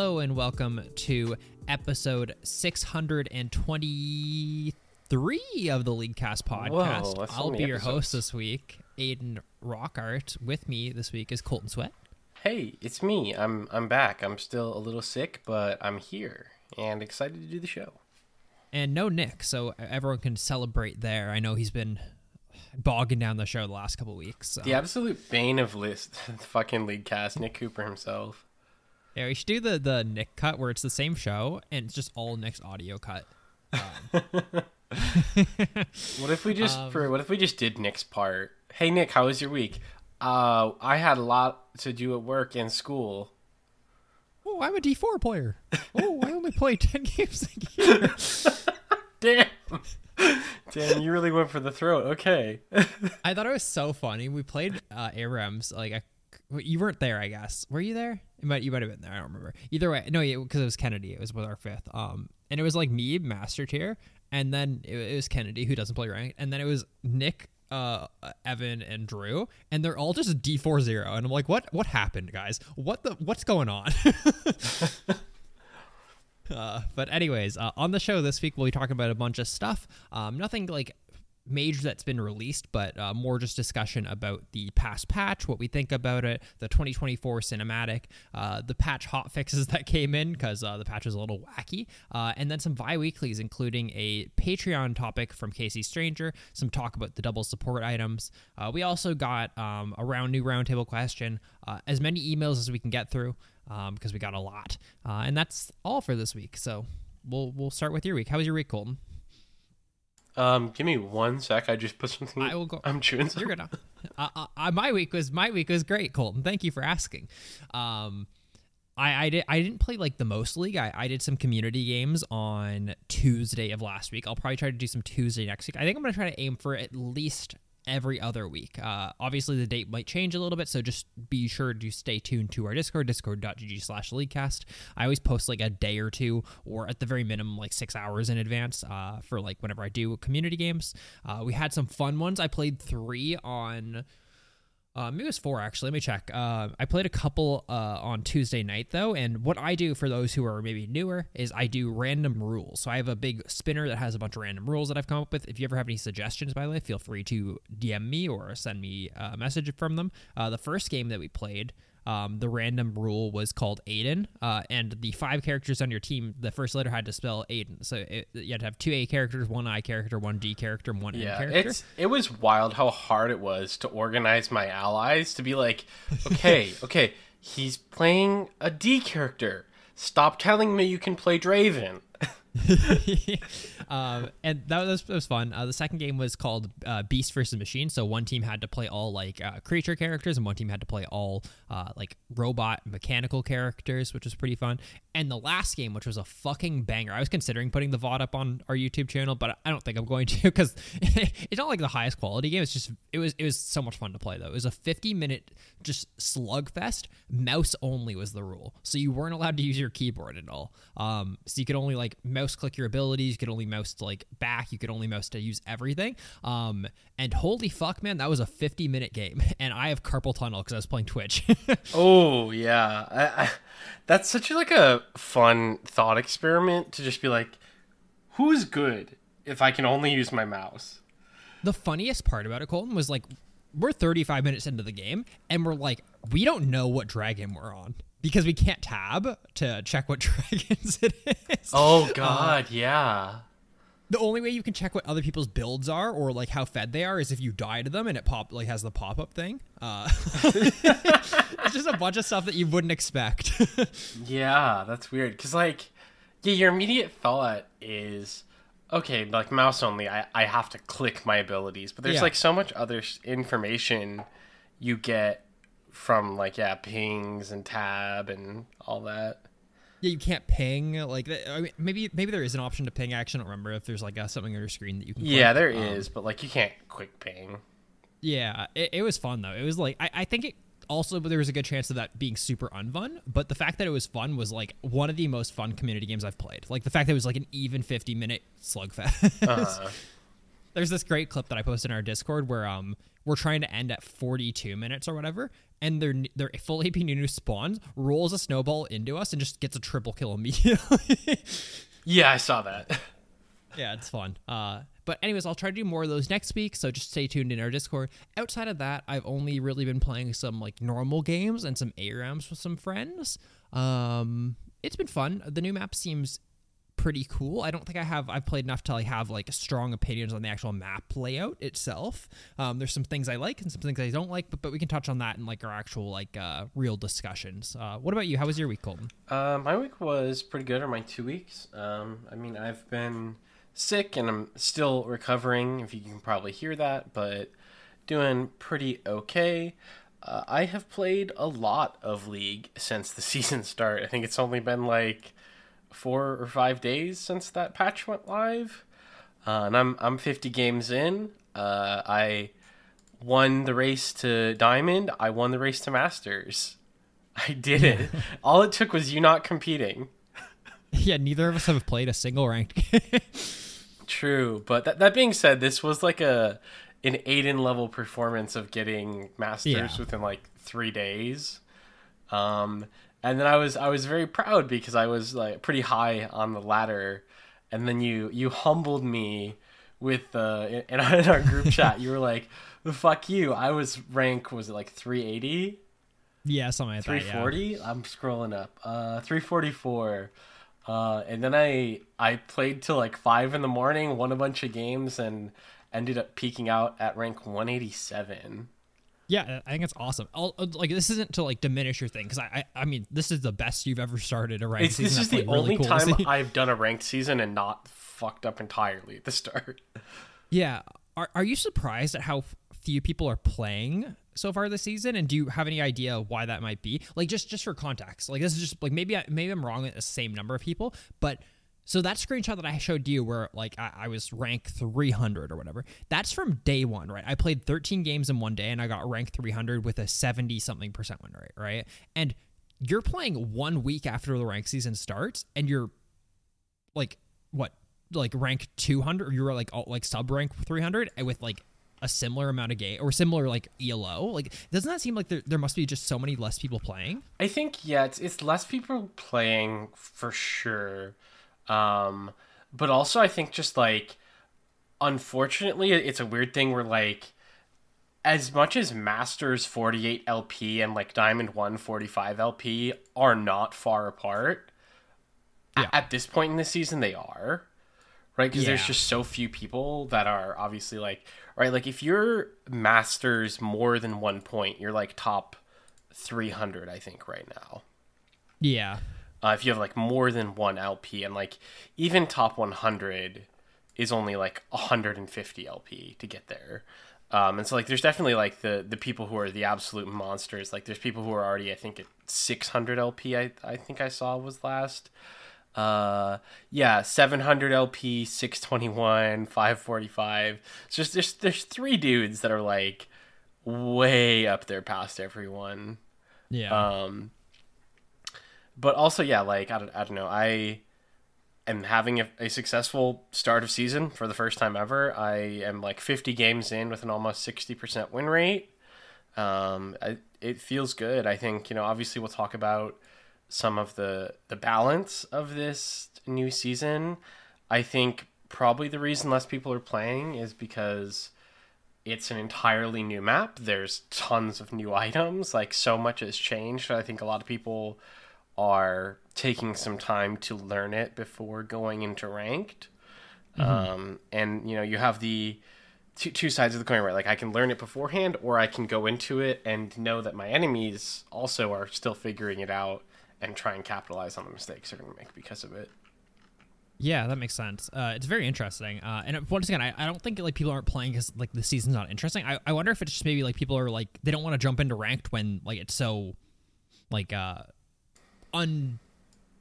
Hello and welcome to episode 623 of the Leaguecast podcast. Whoa, I'll be your host this week, Aidan Rockart. With me this week is Colton Sweat. Hey, it's me. I'm I'm back. I'm still a little sick, but I'm here and excited to do the show. And no Nick, so everyone can celebrate there. I know he's been bogging down the show the last couple weeks. So. The absolute bane of list, fucking league cast, Nick Cooper himself. Yeah, we should do the, the Nick cut where it's the same show and it's just all Nick's audio cut. What if we just Um, for what if we just did Nick's part? Hey Nick, how was your week? Uh, I had a lot to do at work and school. Oh, I'm a D4 player. Oh, I only play 10 games a year. Damn, damn, you really went for the throat. Okay. I thought it was so funny. We played uh, ARAMs. Like, I, you weren't there, I guess. Were you there? You might, you might have been there. I don't remember. Either way, no, because it was Kennedy. It was with our fifth. Um, and it was like me, master tier, and then it, it was Kennedy who doesn't play ranked, and then it was Nick, uh, Evan, and Drew, and they're all just D four zero. And I'm like, what? What happened, guys? What the? What's going on? Uh, but anyways, uh, on the show this week we'll be talking about a bunch of stuff. Um, nothing like major that's been released, but uh, more just discussion about the past patch, what we think about it, the 2024 cinematic, uh, the patch hot fixes that came in because uh, the patch was a little wacky, uh, and then some bi-weeklies, including a Patreon topic from Casey Stranger, some talk about the double support items. Uh, we also got um, a round new roundtable question, uh, as many emails as we can get through um, because we got a lot, and that's all for this week. So we'll we'll start with your week. How was your week, Colton? Um, give me one sec. I just put something. I will go- I'm chewing. Some. You're gonna. uh, uh, my week was my week was great, Colton. Thank you for asking. Um, I I did I didn't play like the most league. I, I did some community games on Tuesday of last week. I'll probably try to do some Tuesday next week. I think I'm gonna try to aim for at least every other week. Uh, obviously the date might change a little bit, so just be sure to stay tuned to our Discord, discord.gg slash leaguecast. I always post like a day or two, or at the very minimum, like six hours in advance uh, for like whenever I do community games. Uh, we had some fun ones. I played three on uh, maybe it was four actually. Let me check. Uh, I played a couple uh, on Tuesday night though, and what I do for those who are maybe newer is I do random rules. So I have a big spinner that has a bunch of random rules that I've come up with. If you ever have any suggestions, by the way, feel free to DM me or send me a message from them. Uh, the first game that we played. Um, the random rule was called Aidan, uh, and the five characters on your team, the first letter had to spell Aidan. So it, you had to have two A characters, one I character, one D character, and one N Yeah, character. it's it was wild how hard it was to organize my allies to be like, okay, okay, he's playing a D character. Stop telling me you can play Draven. um, and that was, that was fun. Uh, the second game was called uh, Beast versus Machine. So one team had to play all like uh, creature characters, and one team had to play all uh, like robot mechanical characters, which was pretty fun. And the last game, which was a fucking banger, I was considering putting the VOD up on our YouTube channel, but I don't think I'm going to because it's not like the highest quality game. It's just it was it was so much fun to play though. It was a 50 minute just slugfest. Mouse only was the rule, so you weren't allowed to use your keyboard at all. Um, so you could only like mouse click your abilities. You could only mouse to like back. You could only mouse to use everything. Um, and holy fuck, man, that was a 50 minute game, and I have carpal tunnel because I was playing Twitch. Oh yeah, I, I, that's such like a fun thought experiment to just be like, who's good if I can only use my mouse? the funniest part about it, Colton, was like we're 35 minutes into the game and we're like we don't know what dragon we're on because we can't tab to check what dragons it is. Oh uh, god, yeah. The only way you can check what other people's builds are or like how fed they are is if you die to them and it pop like has the pop up thing. Uh, it's just a bunch of stuff that you wouldn't expect. Yeah, that's weird. Cause like, yeah, your immediate thought is, okay, like mouse only. I I have to click my abilities, but there's Yeah. like so much other information you get from like yeah pings and tab and all that. Yeah, you can't ping like I mean, maybe maybe there is an option to ping. Action. I don't remember if there's like a, something on your screen that you can. Yeah, click. there Um, is, but like you can't quick ping. Yeah, it, it was fun though. It was like I, I think it also there was a good chance of that being super unfun, but the fact that it was fun was like one of the most fun community games I've played. Like the fact that it was like an even 50 minute slugfest. Uh, There's this great clip that I posted in our Discord where um we're trying to end at 42 minutes or whatever, and their their full AP Nunu spawns, rolls a snowball into us, and just gets a triple kill immediately. yeah, I saw that. yeah, it's fun. Uh, but anyways, I'll try to do more of those next week. So just stay tuned in our Discord. Outside of that, I've only really been playing some like normal games and some ARAMs with some friends. Um, it's been fun. The new map seems pretty cool. I don't think I have I've played enough to like have like strong opinions on the actual map layout itself. Um, there's some things I like and some things I don't like, but but we can touch on that in like our actual like uh, real discussions. Uh, what about you? How was your week, Colton? Uh, my week was pretty good, or my two weeks. Um, I mean, I've been sick and I'm still recovering, if you can probably hear that, but doing pretty okay. Uh, I have played a lot of League since the season start. I think it's only been like four or five days since that patch went live, uh, and I'm I'm 50 games in. Uh, I won the race to Diamond. I won the race to Masters. I did it. All it took was you not competing. yeah, neither of us have played a single ranked game. True, but that that being said, this was like a an Aidan level performance of getting masters Yeah. within like three days. Um, and then I was I was very proud because I was like pretty high on the ladder, and then you you humbled me with uh in, in our group chat. You were like, the "Fuck you!" I was rank was it like three eighty? yeah, something like that. yeah. 340 i'm scrolling up uh 344 uh and then i i played till like five in the morning won a bunch of games and ended up peaking out at rank 187 Yeah, I think it's awesome. I'll, uh, like this isn't to like diminish your thing because I, I I mean this is the best you've ever started a ranked it's, this is the really only cool time i've done a ranked season and not fucked up entirely at the start Yeah, are are you surprised at how few people are playing so far this season? And do you have any idea why that might be? Like just just for context, like this is just like maybe I, maybe I'm wrong at the same number of people, but. So that screenshot that I showed you, where like I, I was rank 300 or whatever, that's from day one, right? I played 13 games in one day and I got rank 300 with a 70 something percent win rate, right? And you're playing one week after the rank season starts, and you're like what like rank 200 or you were like all, like sub rank 300 and with like a similar amount of game or similar like elo like doesn't that seem like there, there must be just so many less people playing I think yeah, it's it's less people playing for sure. Um but also I think just like unfortunately it's a weird thing where like as much as Masters 48 LP and like Diamond 1 45 LP are not far apart. Yeah. At this point in the season they are. Right? Because there's just so few people that are obviously like right like if you're Masters more than 1 point, you're like top 300 I think right now. yeah Uh, if you have like more than one LP and like even top 100 is only like 150 LP to get there. Um, and so like there's definitely like the the people who are the absolute monsters. Like there's people who are already I think at 600 LP. I I think I saw was last. Uh yeah, 700 LP, 621, 545. It's just there's there's three dudes that are like way up there past everyone. yeah Um, but also, yeah, like I don't, I don't know. I am having a, a successful start of season for the first time ever. I am like 50 games in with an almost 60% win rate. Um, I, it feels good. I think you know. Obviously, we'll talk about some of the the balance of this new season. I think probably the reason less people are playing is because it's an entirely new map. There's tons of new items. Like so much has changed. I think a lot of people are taking some time to learn it before going into ranked. Um, and you know, you have the two, two sides of the coin, right? Like I can learn it beforehand, or I can go into it and know that my enemies also are still figuring it out and try and capitalize on the mistakes they're going to make because of it. yeah that makes sense uh, it's very interesting uh, and once again I, I don't think like people aren't playing because like the season's not interesting I, I wonder if it's just maybe like people are like they don't want to jump into ranked when like it's so like uh un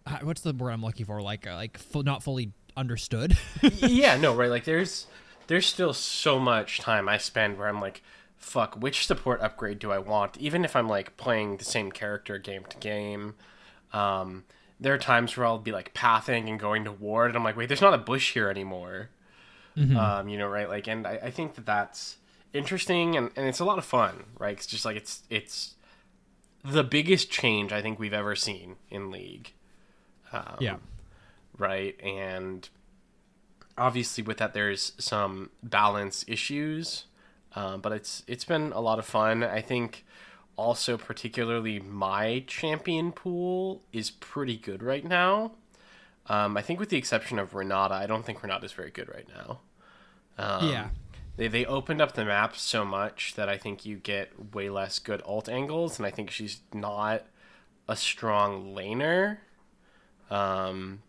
uh, what's the word I'm looking for? Like uh, like fu- not fully understood. yeah, no, right. Like there's there's still so much time I spend where I'm like, fuck, which support upgrade do I want? Even if I'm like playing the same character game to game. Um, there are times where I'll be like pathing and going to ward, and I'm like, wait, there's not a bush here anymore. Um, you know, right? Like, and I, I think that that's interesting and, and it's a lot of fun, right? It's just like it's it's the biggest change I think we've ever seen in League yeah. right? And obviously, with that, there's some balance issues, um, but it's it's been a lot of fun. I think also particularly my champion pool is pretty good right now. Um, I think with the exception of Renata, I don't think Renata is very good right now. Um, yeah. They, they opened up the map so much that I think you get way less good alt angles, and I think she's not a strong laner. Um,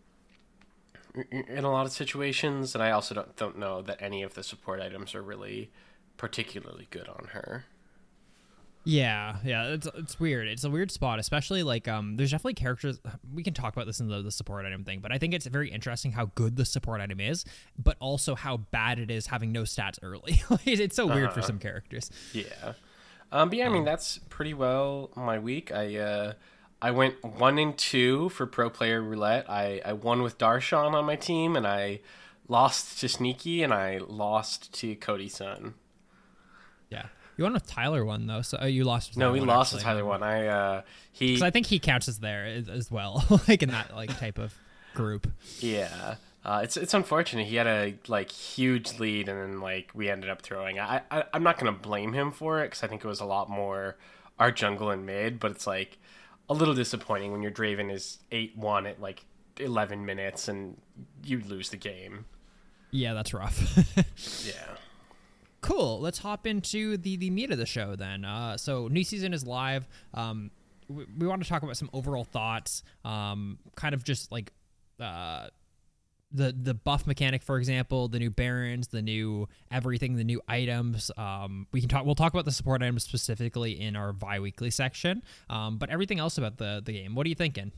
in a lot of situations, and I also don't don't know that any of the support items are really particularly good on her. Yeah, yeah, it's it's weird. It's a weird spot, especially like um. There's definitely characters. We can talk about this in the, the support item thing, but I think it's very interesting how good the support item is, but also how bad it is having no stats early. It's so weird for some characters. Yeah. Um, but yeah, I mean that's pretty well my week. I uh, I went one and two for pro player roulette. I, I won with Darshan on my team, and I lost to Sneaky, and I lost to Cody Sun. Yeah, you won with Tyler one though, so oh, you lost. No, we one, lost actually. Tyler one. I uh, he Because I think he counts as there as, as well, like in that like type of group. Yeah. Uh, it's it's unfortunate. He had a like huge lead, and then like we ended up throwing. I, I I'm not gonna blame him for it because I think it was a lot more our jungle and mid, but it's like a little disappointing when your Draven is eight one at like eleven minutes and you lose the game. Yeah, that's rough. Yeah. Cool. Let's hop into the the meat of the show then. Uh, so new season is live. Um, we, we want to talk about some overall thoughts. Um, kind of just like uh, the the buff mechanic, for example, the new barons, the new everything, the new items. Um, we can talk. We'll talk about the support items specifically in our bi-weekly section. Um, but everything else about the the game. What are you thinking?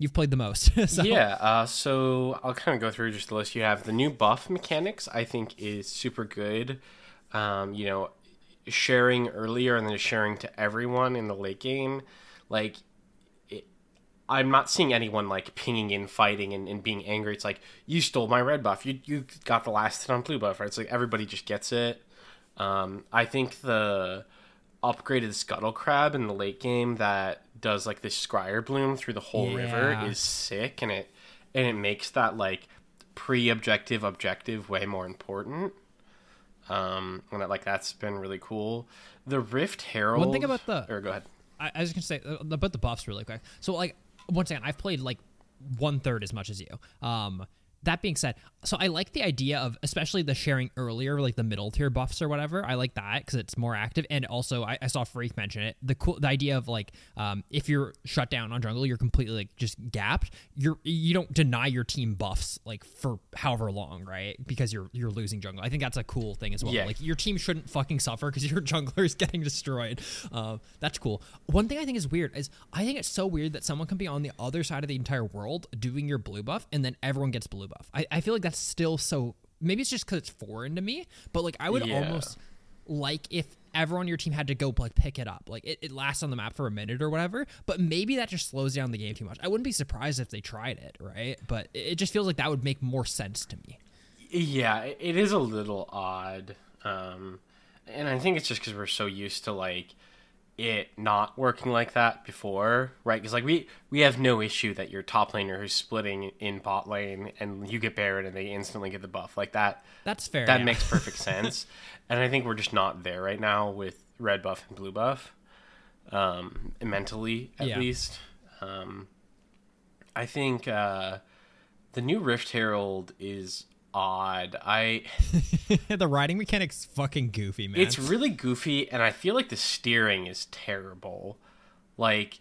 You've played the most. so. Yeah, uh, so I'll kind of go through just the list. You have the new buff mechanics, I think is super good. Um, you know, sharing earlier and then sharing to everyone in the late game. Like, I'm not seeing anyone like pinging in, fighting, and, and being angry. It's like, you stole my red buff. You, you got the last hit on blue buff, right? It's like everybody just gets it. Um, I think the upgraded scuttle crab in the late game that does like this scryer bloom through the whole river is sick and it and it makes that like pre-objective objective way more important um and that, like that's been really cool the rift herald One thing about the- or go ahead I, I was gonna say uh, about the buffs really quick. So like once again, I've played like one third as much as you. Um, that being said, so I like the idea of especially the sharing earlier, like the middle tier buffs or whatever. I like that because it's more active, and also I, I saw Freak mention it. The cool, the idea of like um, if you're shut down on jungle, you're completely like just gapped. You're you don't deny your team buffs like for however long, right? Because you're you're losing jungle. I think that's a cool thing as well. Yeah. Like your team shouldn't fucking suffer because your jungler is getting destroyed. Uh, that's cool. One thing I think is weird is I think it's so weird that someone can be on the other side of the entire world doing your blue buff and then everyone gets blue buff. I, I feel like that's still so. Maybe it's just because it's foreign to me, but like I would Yeah. almost like if everyone on your team had to go like pick it up. Like it, it lasts on the map for a minute or whatever, but maybe that just slows down the game too much. I wouldn't be surprised if they tried it, right? But it just feels like that would make more sense to me. yeah it it is a little odd um and i think it's just because we're so used to like it not working like that before right because like we we have no issue that your top laner who's splitting in bot lane and you get Baron and they instantly get the buff like that That's fair. that yeah. makes perfect sense and i think we're just not there right now with red buff and blue buff um mentally at Yeah. least um i think uh the new rift herald is odd i the riding mechanic's fucking goofy, man. it's really goofy and i feel like the steering is terrible like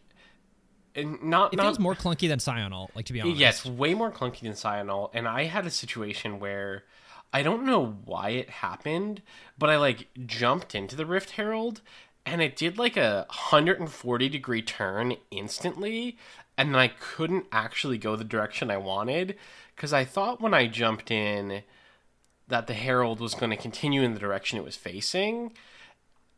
and not It not feels more clunky than Sion ult, like to be honest. Yes, way more clunky than Sion ult. And I had a situation where I don't know why it happened, but I like jumped into the Rift Herald and it did like a 140 degree turn instantly, and then I couldn't actually go the direction I wanted because I thought when I jumped in that the herald was going to continue in the direction it was facing.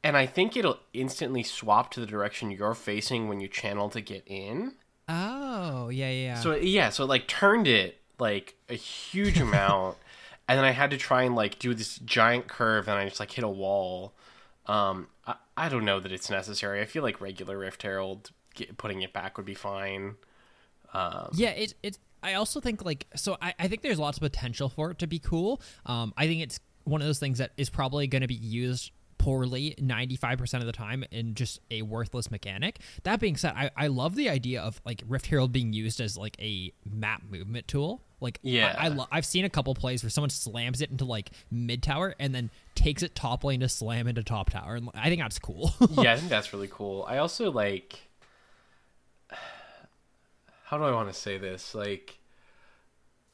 And I think it'll instantly swap to the direction you're facing when you channel to get in. Oh, yeah, yeah. So yeah, so it like turned it like a huge amount, and then I had to try and like do this giant curve, and I just like hit a wall. Um, I, I don't know that it's necessary. I feel like regular Rift Herald get, putting it back would be fine. Um, yeah, it it. I also think like so. I, I think there's lots of potential for it to be cool. Um, I think it's one of those things that is probably going to be used poorly 95% of the time in just a worthless mechanic. That being said, I, I love the idea of like Rift Herald being used as like a map movement tool. Like Yeah. I, I lo- I've seen a couple plays where someone slams it into like mid tower and then takes it top lane to slam into top tower, and I think that's cool. yeah, I think that's really cool. I also like. How do I want to say this? Like,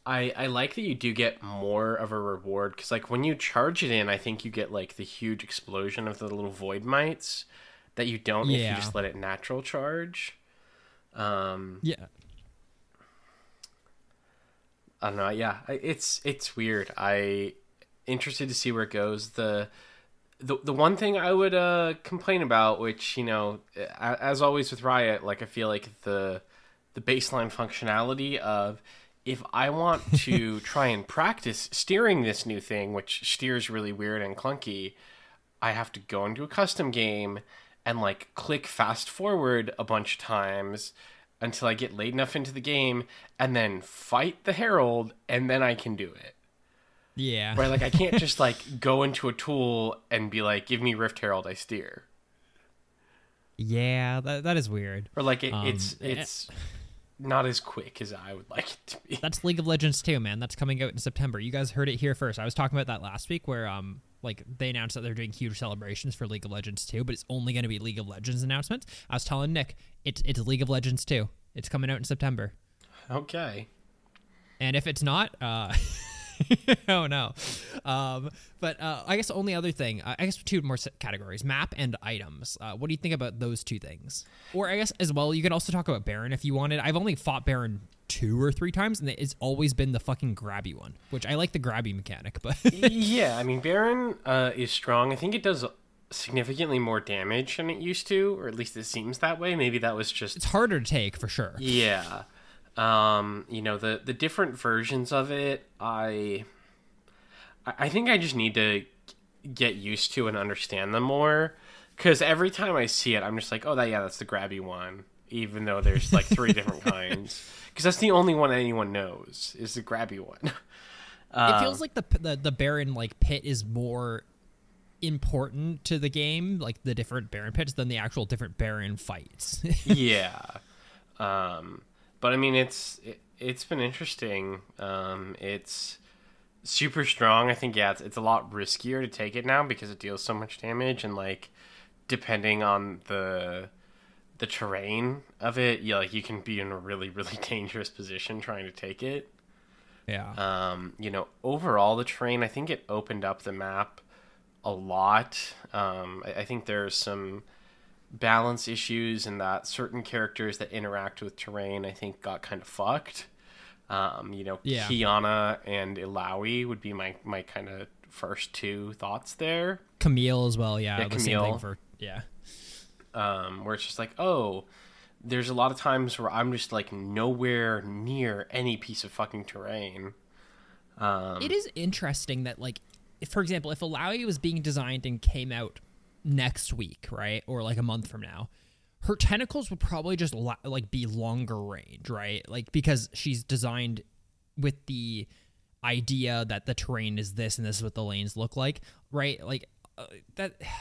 I I like that you do get more of a reward because like when you charge it in, I think you get like the huge explosion of the little void mites that you don't if you just let it natural charge. Um, yeah. I don't know. Yeah, it's it's weird. I interested to see where it goes. The the the one thing I would uh complain about, which you know, as always with Riot, like I feel like the the baseline functionality of if I want to try and practice steering this new thing, which steers really weird and clunky, I have to go into a custom game and like click fast forward a bunch of times until I get late enough into the game and then fight the herald and then I can do it. Yeah. Where like I can't just like go into a tool and be like, give me Rift Herald, I steer. Yeah, that, that is weird. Or like it, Um, it's eh. it's not as quick as I would like it to be. That's League of Legends too, man. That's coming out in September. You guys heard it here first. I was talking about that last week where um like they announced that they're doing huge celebrations for League of Legends 2, but it's only going to be League of Legends announcements. I was telling Nick, it's it's League of Legends 2. It's coming out in September. Okay. And if it's not, uh oh no. Um but uh I guess the only other thing, uh, I guess two more categories, map and items. Uh what do you think about those two things? Or I guess as well, you could also talk about Baron if you wanted. I've only fought Baron two or three times and it's always been the fucking grabby one, which I like the grabby mechanic, but yeah, I mean Baron uh, is strong. I think it does significantly more damage than it used to, or at least it seems that way. Maybe that was just it's harder to take for sure. Yeah. Um, you know, the the different versions of it, I I think I just need to get used to and understand them more cuz every time I see it, I'm just like, "Oh, that yeah, that's the grabby one." Even though there's like three different kinds. Cuz that's the only one anyone knows is the grabby one. it feels like the the the Baron like pit is more important to the game, like the different Baron pits, than the actual different Baron fights. yeah. Um, but I mean, it's it, it's been interesting. Um, it's super strong. I think yeah, it's, it's a lot riskier to take it now because it deals so much damage and like depending on the the terrain of it, yeah, like you can be in a really really dangerous position trying to take it. yeah. Um, you know, overall the terrain, I think it opened up the map a lot. Um, I, I think there's some balance issues and that certain characters that interact with terrain, I think, got kind of fucked. Um, you know, Yeah. Qiyana and Illaoi would be my my kind of first two thoughts there. Camille as well, yeah. Yeah, the same thing Camille. for yeah. um, where it's just like, oh, there's a lot of times where I'm just like nowhere near any piece of fucking terrain. Um, It is interesting that like if, for example, if Illaoi was being designed and came out next week, right? Or like a month from now, her tentacles would probably just like be longer range, right? Like because she's designed with the idea that the terrain is this and this is what the lanes look like, right? Like uh, that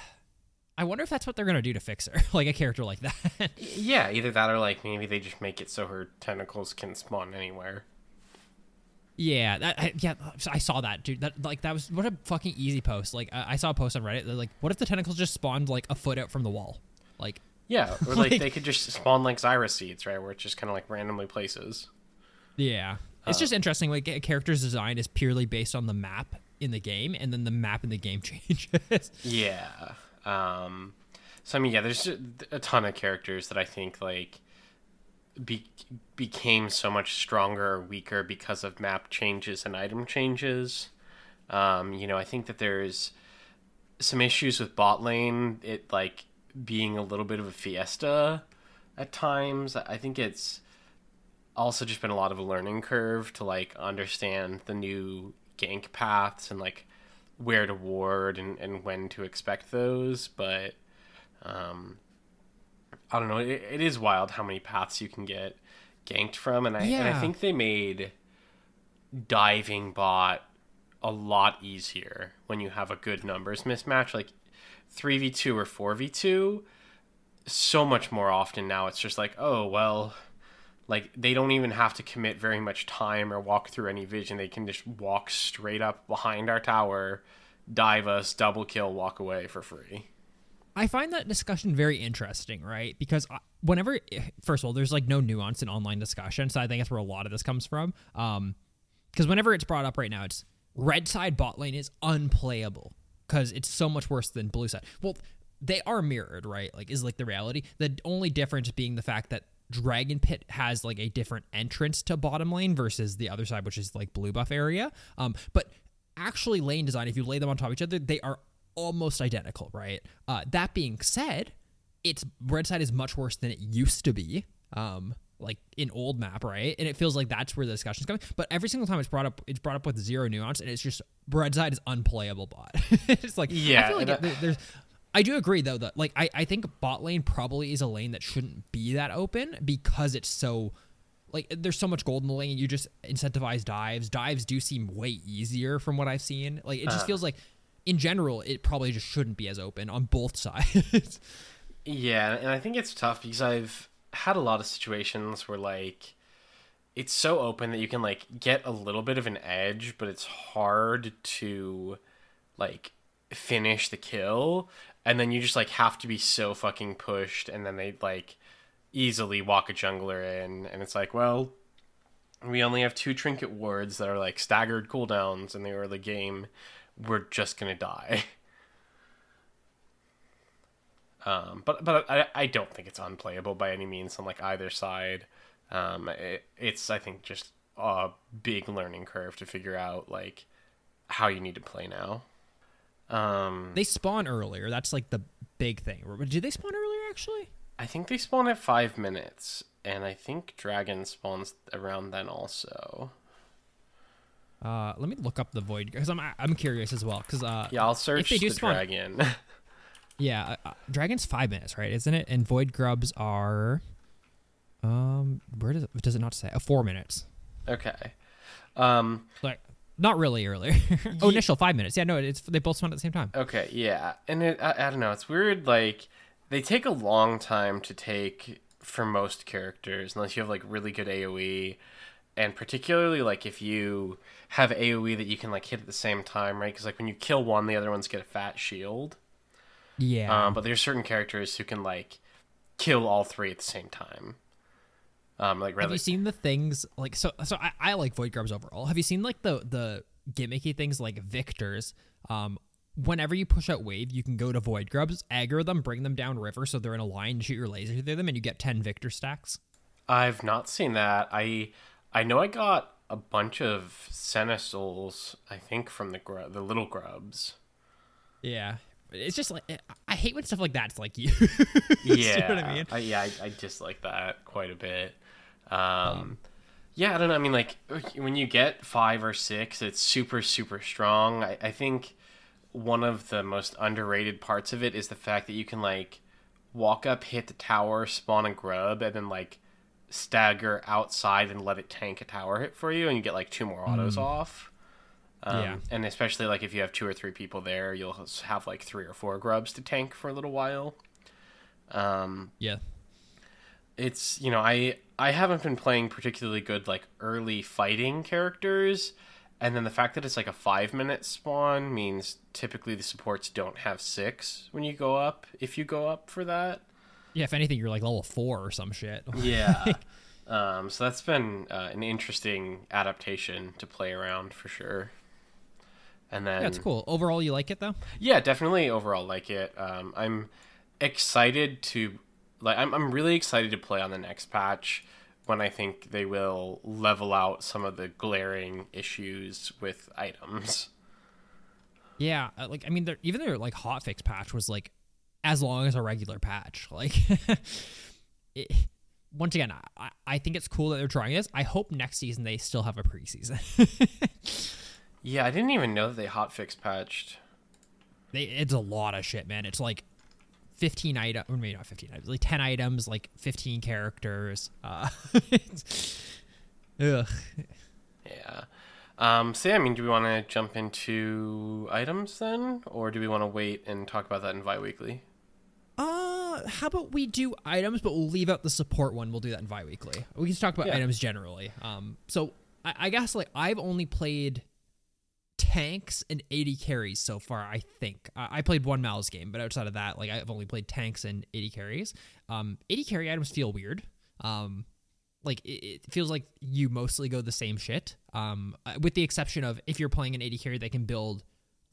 I wonder if that's what they're to do to fix her, like a character like that. Yeah, either that or like maybe they just make it so her tentacles can spawn anywhere. Yeah, that I, yeah, I saw that, dude. That like that was what a fucking easy post. Like I I saw a post on Reddit. Like, what if the tentacles just spawned like a foot out from the wall? Like, Yeah, or like, Like- they could just spawn like Zyra seeds, right? Where it's just kind of like randomly places. yeah, it's just interesting. Like a character's design is purely based on the map in the game, and then the map in the game changes. Yeah. Um, So I mean, yeah, there's a ton of characters that I think like be, became so much stronger or weaker because of map changes and item changes. Um, you know, I think that there's some issues with bot lane. It like being a little bit of a fiesta at times. I think it's also just been a lot of a learning curve to like understand the new gank paths and like where to ward and, and when to expect those. But um, I don't know. It, it is wild how many paths you can get ganked from, and I and I think they made diving bot a lot easier when you have a good numbers mismatch, like three v two or four v two. So much more often now, it's just like, oh well, like they don't even have to commit very much time or walk through any vision. They can just walk straight up behind our tower, dive us, double kill, walk away for free. I find that discussion very interesting, right? Because whenever, first of all, there's like no nuance in online discussion, so I think that's where a lot of this comes from. Um, because whenever it's brought up right now, it's red side bot lane is unplayable because it's so much worse than blue side. Well, they are mirrored, right? Like, is like the reality. The only difference being the fact that Dragon Pit has like a different entrance to bottom lane versus the other side, which is like blue buff area. Um, but actually, lane design, if you lay them on top of each other, they are almost identical, right? Uh, that being said, it's red side is much worse than it used to be. Um, like in old map, right? And it feels like that's where the discussion's coming. But every single time it's brought up, it's brought up with zero nuance, and it's just red side is unplayable bot. it's like I Yeah, feel like it- there- there's. I do agree though that like I, I think bot lane probably is a lane that shouldn't be that open because it's so like there's so much gold in the lane you just incentivize dives dives do seem way easier from what i've seen like it just feels like in general it probably just shouldn't be as open on both sides Yeah, and I think it's tough because I've had a lot of situations where like it's so open that you can like get a little bit of an edge, but it's hard to like finish the kill and then you just like have to be so fucking pushed and then they like easily walk a jungler in and it's like, well, we only have two trinket wards that are like staggered cooldowns in the early game. We're just gonna die. Um, but but I, I don't think it's unplayable by any means on like either side. Um, it, it's I think just a big learning curve to figure out like how you need to play now. Um, they spawn earlier that's like the big thing did they spawn earlier actually I think they spawn at five minutes, and I think dragon spawns around then also. Uh let me look up the void because i'm i'm curious as well because uh Yeah, I'll search they do the spawn- dragon. yeah uh, uh, dragon's five minutes right isn't it and void grubs are um where does it does it not say uh, four minutes okay. Um, like not really earlier oh initial five minutes yeah no it's they both spawn at the same time Okay, yeah, and it, I, I don't know. It's weird. Like they take a long time to take for most characters, unless you have like really good AOE, and particularly like if you have AOE that you can like hit at the same time, right? Because like when you kill one, the other ones get a fat shield. yeah Um, but there's certain characters who can like kill all three at the same time. Um, like Have you seen the things like so? So I, I like void grubs overall. Have you seen like the the gimmicky things like Viktor's? Um, whenever you push out wave, you can go to void grubs, aggro them, bring them down river, so they're in a line, shoot your laser through them, and you get ten Viktor stacks. I've not seen that. I I know I got a bunch of Senna souls, I think from the gru- the little grubs. Yeah, it's just like I hate when stuff like that's like you. yeah, know what I mean? yeah, I, I dislike that quite a bit. Um, yeah, I don't know. I mean, like when you get five or six, it's super super strong. I, I think one of the most underrated parts of it is the fact that you can like walk up, hit the tower, spawn a grub, and then like stagger outside and let it tank a tower hit for you, and you get like two more autos off. Um, Yeah. And especially like if you have two or three people there, you'll have like three or four grubs to tank for a little while. Um, yeah, it's you know I I haven't been playing particularly good like early fighting characters, and then the fact that it's like a five minute spawn means typically the supports don't have six when you go up. If you go up for that, yeah. If anything, you're like level four or some shit. yeah. um, so that's been uh, an interesting adaptation to play around for sure. And then That's cool. Overall, you like it though? Yeah, definitely overall like it. Um, I'm excited to like I'm I'm really excited to play on the next patch when I think they will level out some of the glaring issues with items. Yeah, uh, like I mean, even their like hotfix patch was like as long as a regular patch. Like, it, once again, I, I think it's cool that they're trying this. I hope next season they still have a preseason. Yeah, I didn't even know that they hotfix patched. they, it's a lot of shit, man. It's like 15 items, or maybe not 15 items, like 10 items, like 15 characters. Uh, ugh. Yeah. Um, so yeah, I mean, do we want to jump into items then, or do we want to wait and talk about that in bi-weekly? How about we do items, but we'll leave out the support one. We'll do that in bi-weekly. We can just talk about Yeah. items generally. Um, so I, I guess like I've only played tanks and AD carries so far. I think I, I played one Mal's game, but outside of that, like I've only played tanks and AD carries. Um, AD carry items feel weird. Um, like it, it feels like you mostly go the same shit. Um, uh, with the exception of if you're playing an AD carry that can build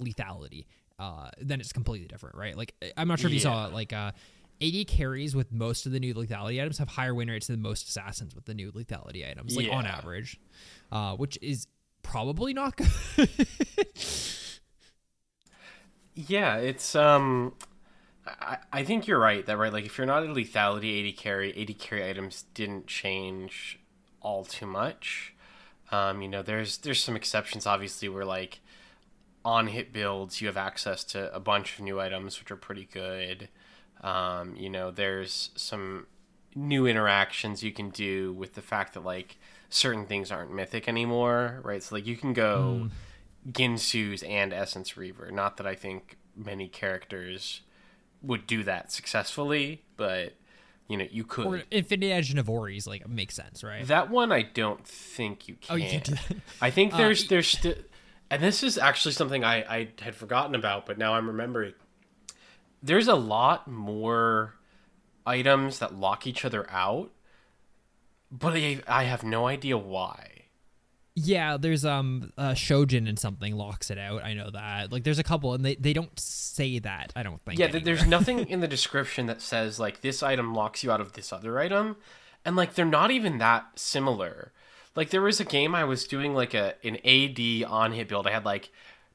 lethality, uh, then it's completely different, right? Like I'm not sure if you saw Yeah. like uh, AD carries with most of the new lethality items have higher win rates than most assassins with the new lethality items, like on average, uh, which is probably not good. Yeah, it's um, I I think you're right that right like if you're not a lethality AD carry, AD carry items didn't change all too much. Um, you know, there's there's some exceptions obviously where like on hit builds you have access to a bunch of new items which are pretty good. Um, you know, there's some new interactions you can do with the fact that like certain things aren't mythic anymore, right? So like you can go Guinsoo's and Essence Reaver. Not that I think many characters would do that successfully, but you know, you could. or Infinity Edge Navori's like makes sense, right? That one I don't think you can. Oh, you can't do that. I think Uh, there's y- there's still and this is actually something I, I had forgotten about, but now I'm remembering. There's a lot more items that lock each other out, but I, I have no idea why. Yeah, there's um uh Shojin and something locks it out. I know that. Like there's a couple and they, they don't say that, I don't think. Yeah, th- there's nothing in the description that says like this item locks you out of this other item, and like they're not even that similar. Like there was a game I was doing like a an AD on hit build. I had like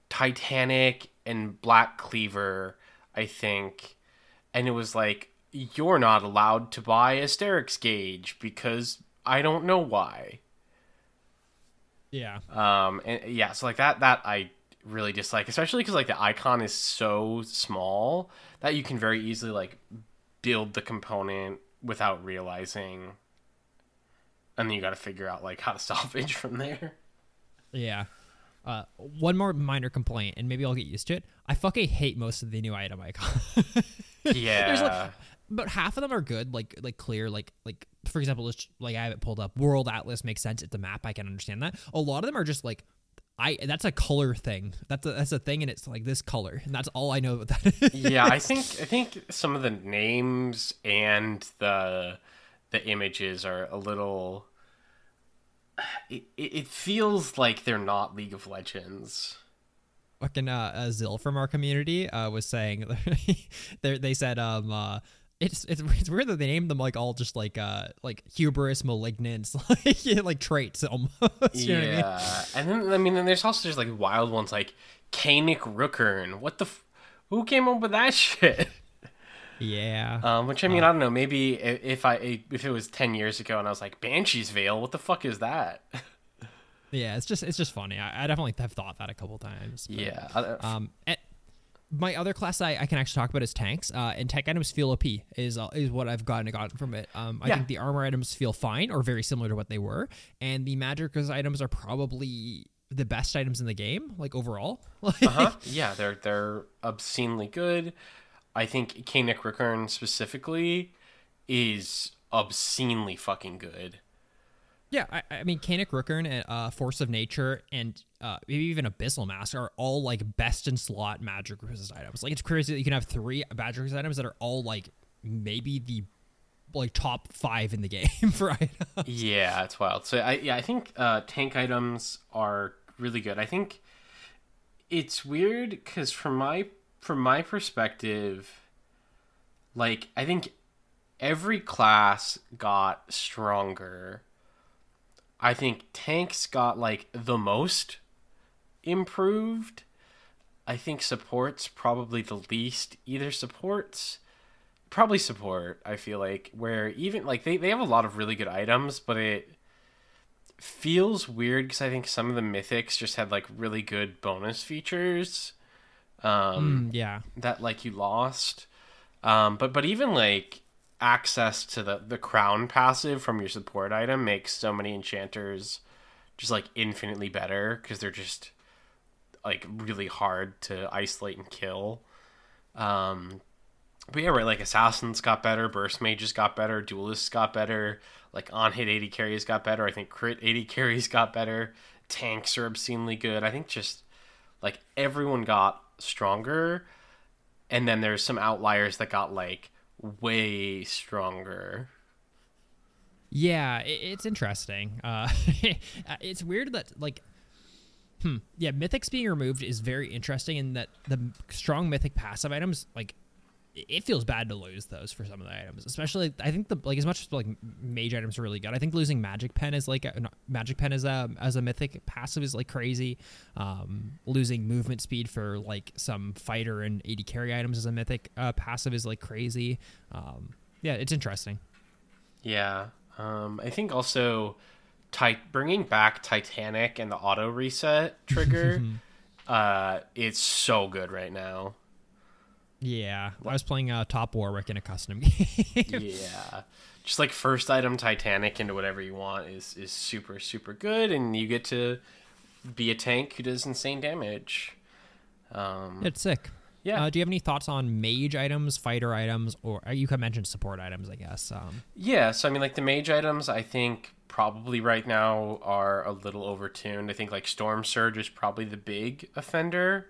Titanic and Black Cleaver, I think, and it was like you're not allowed to buy a Sterak's Gage because I don't know why. Yeah. Um, and yeah, so like that, that I really dislike, especially because like the icon is so small that you can very easily like build the component without realizing, and then you got to figure out like how to salvage from there. Yeah. Uh, one more minor complaint, and maybe I'll get used to it. I fucking hate most of the new item icons. Yeah, There's like, but half of them are good, like like clear, like like for example, let's like I have it pulled up. World Atlas makes sense. It's a map. I can understand that. A lot of them are just like. I that's a color thing. That's a, that's a thing, and it's like this color, and that's all I know about that. yeah. I think I think some of the names and the the images are a little. It, it feels like they're not League of Legends. fucking uh, uh Zill from our community uh was saying they they said um uh it's, it's it's weird that they named them like all just like uh like hubris malignance like yeah, like traits almost you know what I mean? yeah, and then I mean, then there's also just like wild ones like Kaenic Rookern. What the? F- who came up with that shit? Yeah Um, which I mean, I don't know. Maybe if I if it was ten years ago and I was like Banshee's Veil, what the fuck is that? yeah it's just it's just funny I, I definitely have thought that a couple times but, yeah, um and my other class I, I can actually talk about is tanks uh and tank items feel OP is uh, is what I've gotten gotten from it um I Yeah. think the armor items feel fine or very similar to what they were and the magic items are probably the best items in the game like overall uh-huh. yeah, they're they're obscenely good. I think Kaenic Rookern specifically is obscenely fucking good. Yeah, I, I mean, Kaenic Rookern and uh, Force of Nature and uh, maybe even Abyssal Mask are all like best in slot magic resist items. Like it's crazy that you can have three magic resist items that are all like maybe the like top five in the game for items. Yeah, it's wild. So I yeah, I think uh, tank items are really good. I think it's weird because from my from my perspective, like I think every class got stronger. I think tanks got like the most improved. I think supports probably the least. Either supports, probably support. I feel like where even like they they have a lot of really good items, but it feels weird because I think some of the mythics just had like really good bonus features. Um, Mm, yeah. that like you lost. Um, but but even like access to the the crown passive from your support item makes so many enchanters just like infinitely better because they're just like really hard to isolate and kill. Um, but yeah, right. Like assassins got better, burst mages got better, duelists got better. Like on hit AD carries got better. I think crit AD carries got better. Tanks are obscenely good. I think just like everyone got stronger, and then there's some outliers that got like way stronger. Yeah, it's interesting. Uh, it's weird that like, hmm, yeah, mythics being removed is very interesting in that the strong mythic passive items like. It- feels bad to lose those for some of the items, especially. I think the like as much as like mage items are really good. I think losing magic pen is like a, magic pen as a as a mythic passive is like crazy. Um, losing movement speed for like some fighter and AD carry items as a mythic uh, passive is like crazy. Um, yeah, it's interesting. Yeah. Um, I think also tit- bringing back Titanic and the auto reset trigger, uh, it's so good right now. Yeah, I was playing uh, Top Warwick in a custom game. yeah. Just like first item Titanic into whatever you want is is super super good, and you get to be a tank who does insane damage. Um, it's sick. Yeah. Uh, do you have any thoughts on mage items, fighter items, or uh, you could mention support items? I guess. Um, Yeah, so I mean, like the mage items, I think probably right now are a little overtuned. I think like Storm Surge is probably the big offender,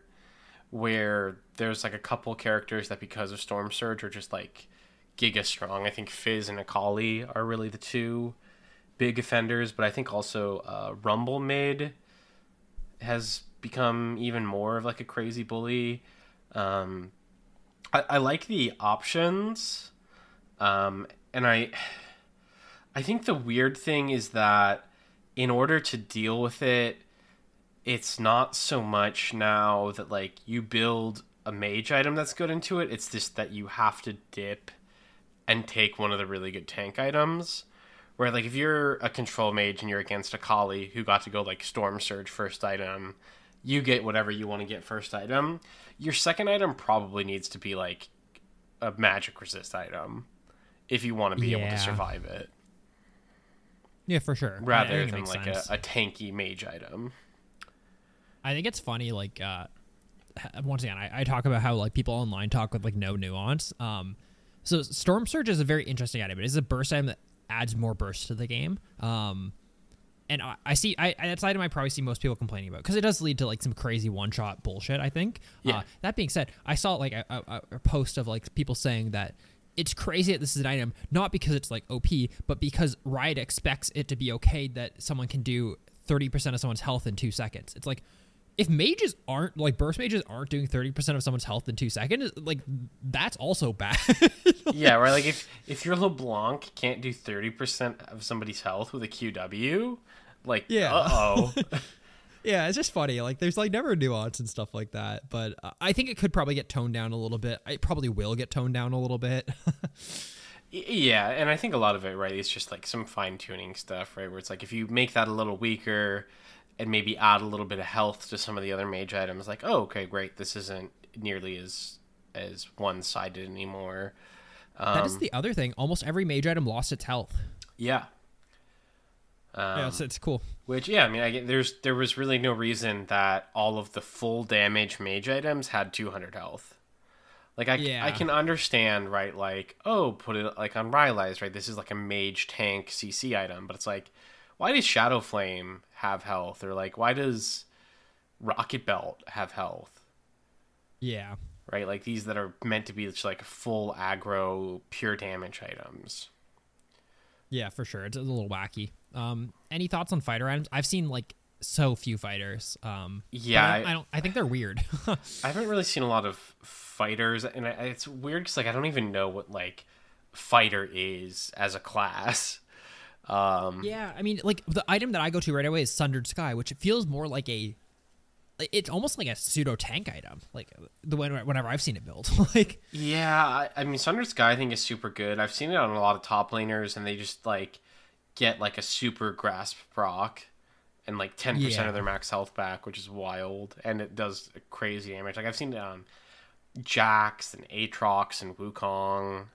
where there's like a couple characters that because of Storm Surge are just like giga strong. I think Fizz and Akali are really the two big offenders, but I think also uh, Rumble Mid has become even more of like a crazy bully. Um, I, I like the options, um, and I I think the weird thing is that in order to deal with it, it's not so much now that like you build a mage item that's good into it. It's just that you have to dip and take one of the really good tank items. Where like if you're a control mage and you're against Akali who got to go like Storm Surge first item, you get whatever you want to get first item. Your second item probably needs to be like a magic resist item if you want to be able to survive it yeah, for sure. Rather it than like a, a tanky mage item. I think it's funny, like uh, once again, I, I talk about how like people online talk with like no nuance. Um, so Storm Surge is a very interesting item. It is a burst item that adds more burst to the game. Um, and I, I see I, that's item I probably see most people complaining about because it does lead to like some crazy one shot bullshit. I think. Yeah. Uh, that being said, I saw like a, a, a post of like people saying that it's crazy that this is an item not because it's like OP, but because Riot expects it to be okay that someone can do thirty percent of someone's health in two seconds. It's like if mages aren't like burst mages aren't doing 30% of someone's health in two seconds like that's also bad yeah, right. Like if if your LeBlanc can't do thirty percent of somebody's health with a QW, like Yeah. uh oh. yeah it's just funny like there's like never a nuance and stuff like that but uh, i think it could probably get toned down a little bit it probably will get toned down a little bit yeah, and I think a lot of it, right, is just like some fine tuning stuff, right? Where it's like if you make that a little weaker and maybe add a little bit of health to some of the other mage items, like, oh, okay, great, this isn't nearly as as one sided anymore. Um, that is the other thing almost every mage item lost its health yeah. yeah Um, it's, it's cool Which yeah, I mean, I get there's there was really no reason that all of the full damage mage items had 200 health. Like I, Yeah. I can understand right, like oh, put it like on Rylai's right. This is like a mage tank CC item, but it's like, why does Shadow Flame have health, or like why does Rocket Belt have health? yeah Right, like these that are meant to be just like full aggro, pure damage items. Yeah, for sure. It's a little wacky. Um, any thoughts on fighter items? I've seen like so few fighters. Um, Yeah, I, I- I don't. I think they're weird. I haven't really seen a lot of fighters, and I, it's weird because like I don't even know what like fighter is as a class. Um, yeah, I mean, like the item that I go to right away is Sundered Sky, which feels more like a. It's almost like a pseudo tank item, like the one whenever I've seen it built. like, Yeah, I, I mean, Sundered Sky I think is super good. I've seen it on a lot of top laners, and they just like get like a super grasp proc and like ten percent Yeah. of their max health back, which is wild, and it does crazy damage. Like I've seen it on Jax and Aatrox and Wukong.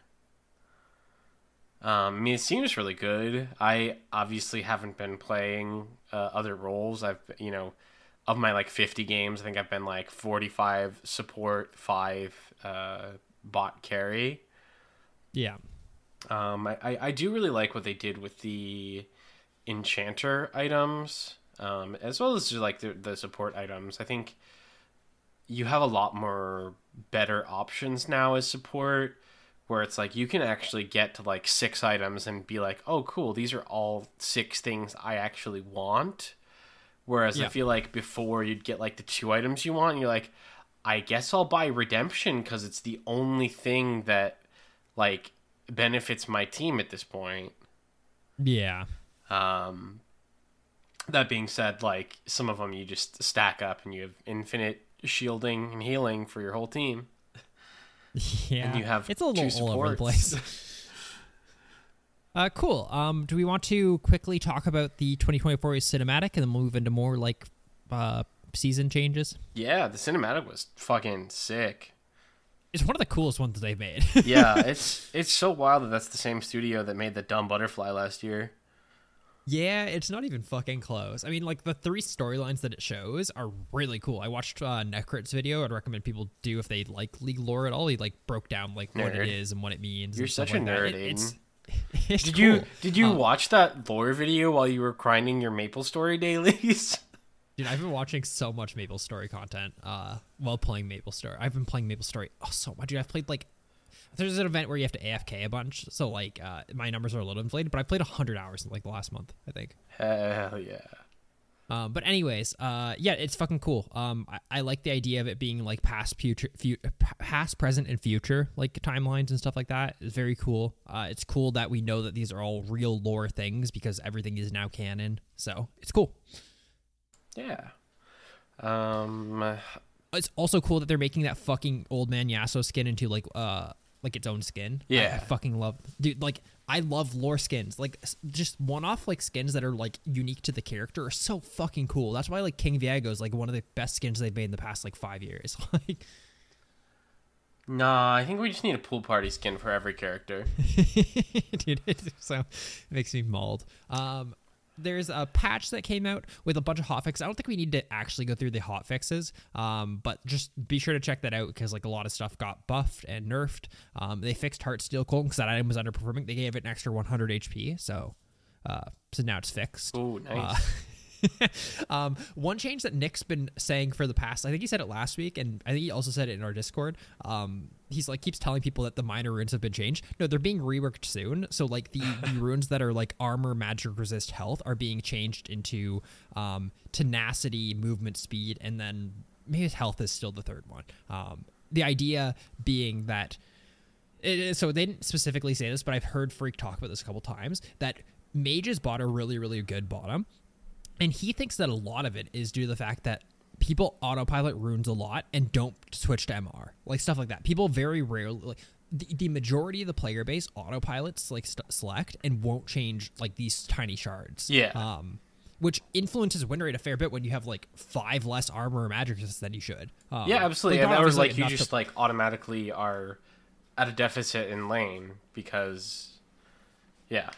Um, I mean, it seems really good. I obviously haven't been playing uh, other roles. I've you know, of my like fifty games, I think I've been like forty five support, five uh, bot carry. yeah, Um, I, I, I do really like what they did with the enchanter items, um, as well as like the, the support items. I think you have a lot more better options now as support, where it's like you can actually get to like six items and be like, oh, cool, these are all six things I actually want. Whereas I Yeah. feel like before you'd get like the two items you want, and you're like, I guess I'll buy redemption because it's the only thing that like benefits my team at this point. yeah. Um, that being said, like some of them you just stack up and you have infinite shielding and healing for your whole team. Yeah, and you have it's a little all over the place. uh, cool. Um, do we want to quickly talk about the 2024 cinematic and then move into more like uh season changes? Yeah, the cinematic was fucking sick. It's one of the coolest ones they've made. Yeah, it's it's so wild that that's the same studio that made the dumb butterfly last year. Yeah, it's not even fucking close. I mean, like the three storylines that it shows are really cool. I watched uh, Necrit's video. I'd recommend people do if they like League lore at all. He like broke down like what it is and what it means. You're such a like nerd, It- it's, it's Did you did you Um, watch that lore video while you were grinding your Maple Story dailies? Dude, I've been watching so much Maple Story content uh, while playing Maple Story. I've been playing Maple Story oh so much. Dude, I've played like there's an event where you have to AFK a bunch, so like uh, my numbers are a little inflated. But I played hundred hours in like the last month, I think. Hell yeah. Um, but anyways, uh, yeah, it's fucking cool. Um, I, I like the idea of it being like past, future, fu- past, present, and future like timelines and stuff like that. It's very cool. Uh, it's cool that we know that these are all real lore things because everything is now canon. So it's cool. Yeah. Um It's also cool that they're making that fucking old man Yasuo skin into like uh like its own skin. I- I, Yeah. fucking love, dude. Like I love lore skins. Like just one off like skins that are like unique to the character are so fucking cool. That's why like King Viego is like one of the best skins they've made in the past like five years. like Nah, I think we just need a pool party skin for every character. dude it so it makes me mauled um there's a patch that came out with a bunch of hotfixes. I don't think we need to actually go through the hotfixes, um, but just be sure to check that out because like a lot of stuff got buffed and nerfed. Um, they fixed Heart Steel Colton because that item was underperforming. They gave it an extra 100 HP, so uh, so now it's fixed. Ooh, nice. Uh, um, one change that Nick's been saying for the past, I think he said it last week, and I think he also said it in our Discord. Um, he's like keeps telling people that the minor runes have been changed. No, they're being reworked soon. So like the, the runes that are like armor, magic, resist, health are being changed into um, tenacity, movement, speed, and then maybe health is still the third one. Um, the idea being that is, so they didn't specifically say this, but I've heard Phreak talk about this a couple times that mages bought a really, really good bottom. And he thinks that a lot of it is due to the fact that people autopilot runes a lot and don't switch to MR, like stuff like that. People very rarely, like the, the majority of the player base autopilots like st- select and won't change like these tiny shards. Yeah. Um, which influences win rate a fair bit when you have like five less armor or magic than you should. Um, yeah, absolutely. like, and that was like you enough to- just like automatically are at a deficit in lane because yeah.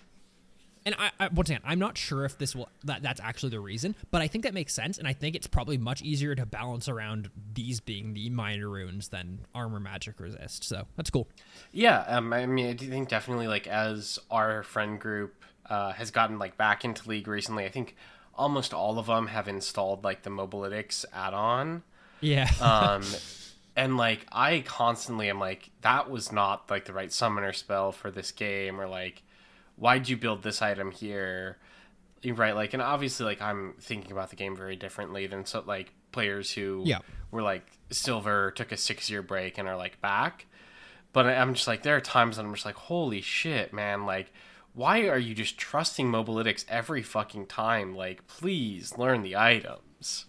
And I, I once again, I'm not sure if this will that that's actually the reason, but I think that makes sense, and I think it's probably much easier to balance around these being the minor runes than armor magic resist. So that's cool. Yeah, um, I mean, I do think definitely like as our friend group uh, has gotten like back into League recently, I think almost all of them have installed like the Mobalytics add-on. Yeah. Um, and like I constantly am like, that was not like the right summoner spell for this game, or like, why'd you build this item here? Right. Like, and obviously, like I'm thinking about the game very differently than so like players who Yeah. were like silver, took a six year break, and are like back. But I'm just like, there are times that I'm just like, holy shit, man! Like, why are you just trusting Mobalytics every fucking time? Like, please learn the items.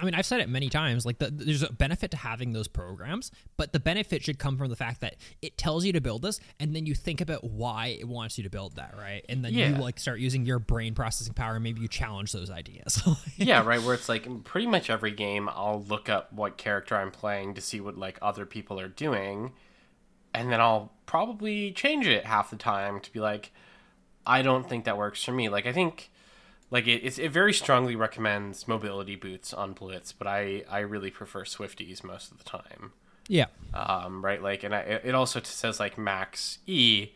I mean, I've said it many times. Like, the, there's a benefit to having those programs, but the benefit should come from the fact that it tells you to build this, and then you think about why it wants you to build that, right? And then you like start using your brain processing power, and maybe you challenge those ideas. yeah, right. Where it's like pretty much every game, I'll look up what character I'm playing to see what like other people are doing, and then I'll probably change it half the time to be like, I don't think that works for me. Like I think, like it, it's, it very strongly recommends mobility boots on Blitz, but I I really prefer Swifties most of the time. yeah, Um, right, like, and I, it also says like max E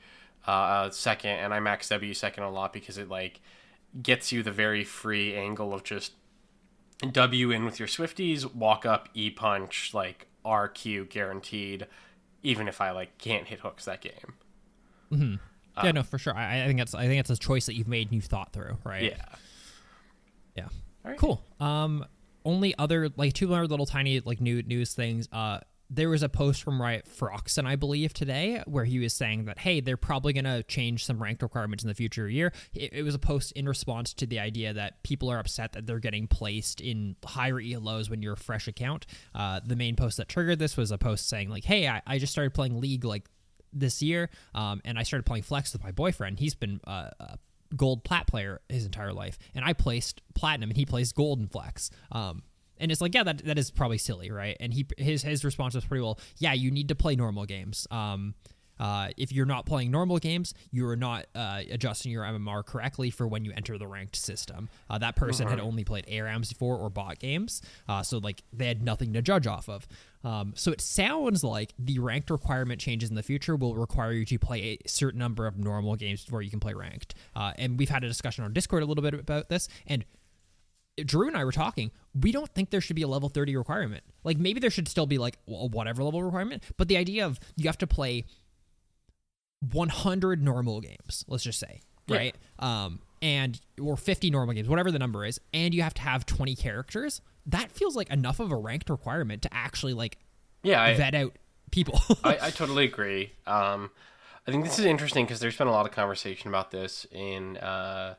uh, second, and I max W second a lot because it like gets you the very free angle of just W in with your Swifties, walk up, E punch, like RQ guaranteed, even if I like can't hit hooks that game. Yeah, no, for sure. I, I think that's I think that's a choice that you've made and you've thought through, right? Yeah. Yeah. Cool. Um, only other like two other little tiny like new news things. Uh, there was a post from Riot Phroxzon, I believe, today where he was saying that hey, they're probably gonna change some ranked requirements in the future year. It, it was a post in response to the idea that people are upset that they're getting placed in higher ELOs when you're a fresh account. Uh, the main post that triggered this was a post saying like, hey, I, I just started playing League like this year, um, and I started playing Flex with my boyfriend. He's been uh, a gold plat player his entire life, and I placed platinum, and he plays gold in Flex. Um, and it's like, yeah, that that is probably silly, right? And he his his response was pretty well, yeah, you need to play normal games. Um, uh, if you're not playing normal games, you are not uh, adjusting your MMR correctly for when you enter the ranked system. Uh, that person had only played ARAMs before or bot games, uh, so like they had nothing to judge off of. Um, so it sounds like the ranked requirement changes in the future will require you to play a certain number of normal games before you can play ranked. Uh, and we've had a discussion on Discord a little bit about this, and Drew and I were talking. We don't think there should be a level 30 requirement. Like maybe there should still be like a whatever level requirement, but the idea of you have to play 100 normal games, let's just say, Yeah. right? Um and or 50 normal games, whatever the number is, and you have to have 20 characters. That feels like enough of a ranked requirement to actually like Yeah, I, vet out people. I, I totally agree. Um, I think this is interesting because there's been a lot of conversation about this in uh,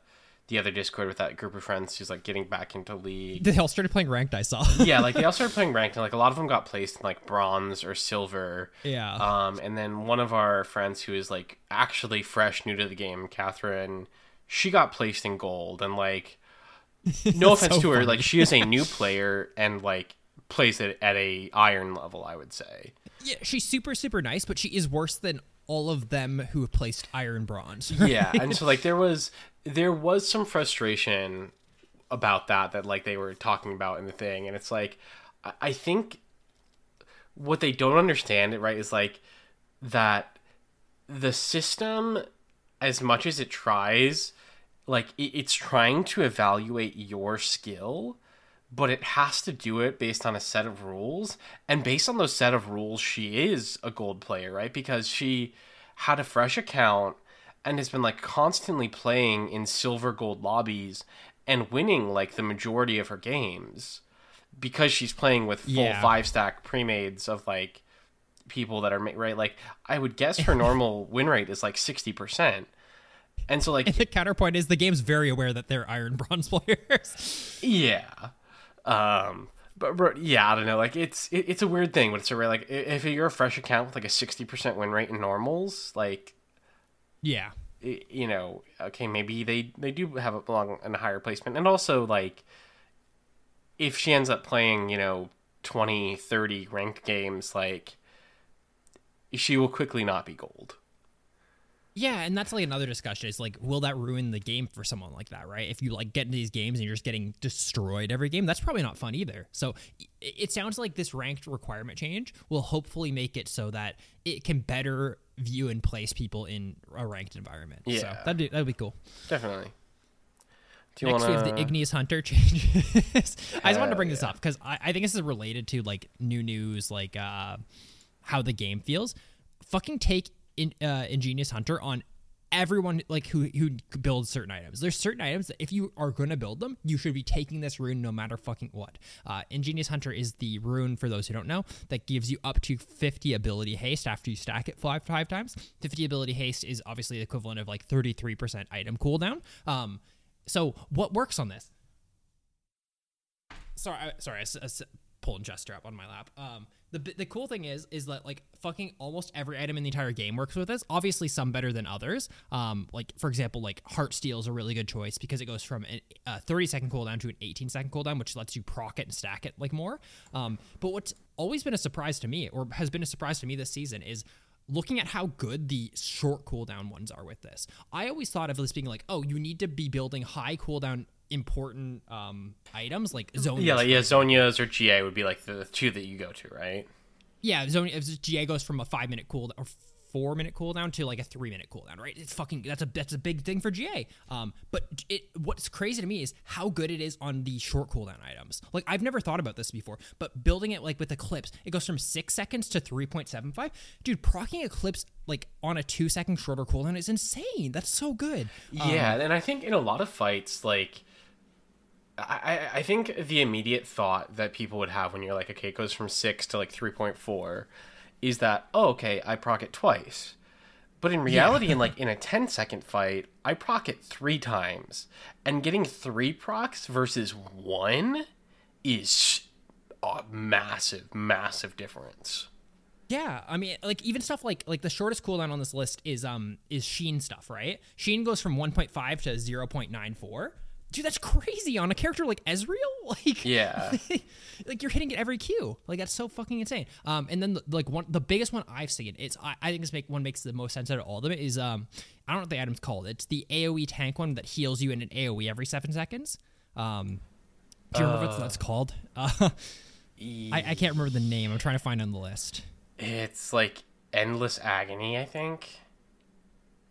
the other Discord with that group of friends who's like getting back into League. they all started playing ranked, I saw. yeah, like they all started playing ranked, and like a lot of them got placed in like bronze or silver. yeah. Um, and then one of our friends who is like actually fresh, new to the game, Catherine, she got placed in gold, and like, no offense So to her, funny. like she is a new player and like plays it at a iron level, I would say. yeah, she's super super nice, but she is worse than all of them who have placed iron bronze. yeah and so like there was there was some frustration about that that like they were talking about in the thing and it's like i, I think what they don't understand it right is like that the system as much as it tries like it's trying to evaluate your skill but it has to do it based on a set of rules and based on those set of rules she is a gold player right because she had a fresh account and has been like constantly playing in silver gold lobbies and winning like the majority of her games because she's playing with full Yeah. five stack pre-mades of like people that are right like i would guess her normal win rate is like 60% and so like And the counterpoint is the game's very aware that they're iron bronze players. Yeah. Um but, but yeah, I don't know. Like it's it, it's a weird thing, but it's a real like if you're a fresh account with like a 60% win rate in normals, like yeah. i- you know, okay, maybe they they do have a long and a higher placement. And also like if she ends up playing, you know, 20, 30 ranked games like she will quickly not be gold. Yeah, and that's like another discussion. Is like, will that ruin the game for someone like that, right? If you like get into these games and you're just getting destroyed every game, that's probably not fun either. So it, sounds like this ranked requirement change will hopefully make it so that it can better view and place people in a ranked environment. So Yeah. that'd be, that'd be cool. Definitely. Do you Next, want we have the Ingenious Hunter changes. I just wanted to bring this up because I, I think this is related to like new news, like uh, how the game feels. Fucking take in, uh, Ingenious Hunter on everyone like who who builds certain items. There's certain items that if you are gonna build them, you should be taking this rune no matter fucking what. Uh, Ingenious Hunter is the rune for those who don't know that gives you up to 50 ability haste after you stack it five five times. 50 ability haste is obviously the equivalent of like 33% item cooldown. Um, so what works on this? Sorry, I, sorry, I, I pulling gesture up on my lap. Um, the the cool thing is is that like fucking almost every item in the entire game works with this. Obviously, some better than others. Um, like for example, like Heart Steel is a really good choice because it goes from a 30 second cooldown to an 18 second cooldown, which lets you proc it and stack it like more. Um, but what's always been a surprise to me, or has been a surprise to me this season, is looking at how good the short cooldown ones are with this. I always thought of this being like, oh, you need to be building high cooldown important um items like zone Yeah, like yeah, Zhonya's or GA would be like the two that you go to, right? yeah, zone if GA goes from a five minute cooldown or four minute cooldown to like a three minute cooldown, right? It's fucking that's a that's a big thing for GA. Um, but it what's crazy to me is how good it is on the short cooldown items. Like I've never thought about this before, but building it like with Eclipse, it goes from six seconds to three point seven five. Dude, procking Eclipse like on a two second shorter cooldown is insane. That's so good. Yeah, and I think in a lot of fights, like, I, I think the immediate thought that people would have when you're like, okay, it goes from six to like three point four, is that oh, okay, I proc it twice. But in reality, in like in a 10 second fight, I proc it three times, and getting three procs versus one is a massive, massive difference. Yeah, I mean, like even stuff like like the shortest cooldown on this list is um is Sheen stuff, right? Sheen goes from 1.5 to 0.94. Dude, that's crazy on a character like Ezreal. Like, Yeah. like you're hitting it every Q. Like that's so fucking insane. Um, and then the, like one the biggest one I've seen, it's I, I think this make one makes the most sense out of all of them is um I don't know what the item's called. It's the AOE tank one that heals you in an AOE every seven seconds. Um, do you remember what that's called? Uh, I, I can't remember the name. I'm trying to find on the list. It's like endless agony, I think.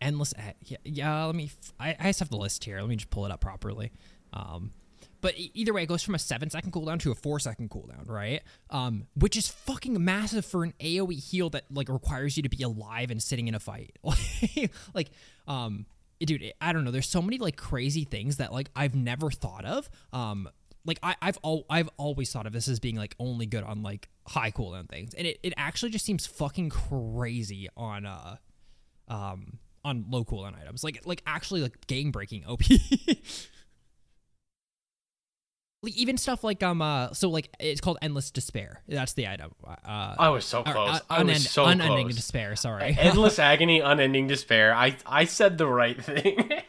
Endless yeah, yeah let me I, just have the list here. Let me just pull it up properly. Um but either way it goes from a seven second cooldown to a four second cooldown right? Um which is fucking massive for an aoe heal that like requires you to be alive and sitting in a fight. Like um dude i don't know. There's so many like crazy things that like i've never thought of. Um like I, I've al- I've always thought of this as being like only good on like high cooldown things, and it, it actually just seems fucking crazy on uh um on low cooldown items. Like like actually like game breaking OP. like even stuff like um uh so like it's called endless despair. That's the item. Uh I was so or, close. uh, I was so unending close. despair, sorry. Endless agony, unending despair. I I said the right thing.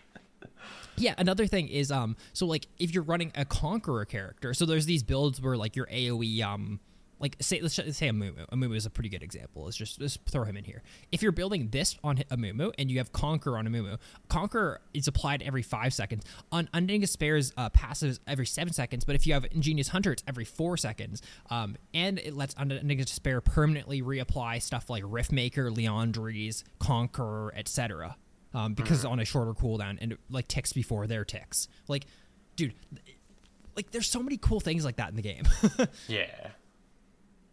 Yeah, another thing is um so like if you're running a conqueror character, so there's these builds where like your AoE um like say let's say Amumu. Amumu is a pretty good example. Let's just just throw him in here. If you're building this on a Amumu and you have Conquer on a Amumu, Conquer is applied every five seconds. On Unending Despair's uh, passive is every seven seconds, but if you have Ingenious Hunter, it's every four seconds. Um, and it lets Unending Despair permanently reapply stuff like Riftmaker, Liandry's, Conqueror, etc um, because it's on a shorter cooldown and like ticks before their ticks. Like, dude, like there's so many cool things like that in the game. yeah.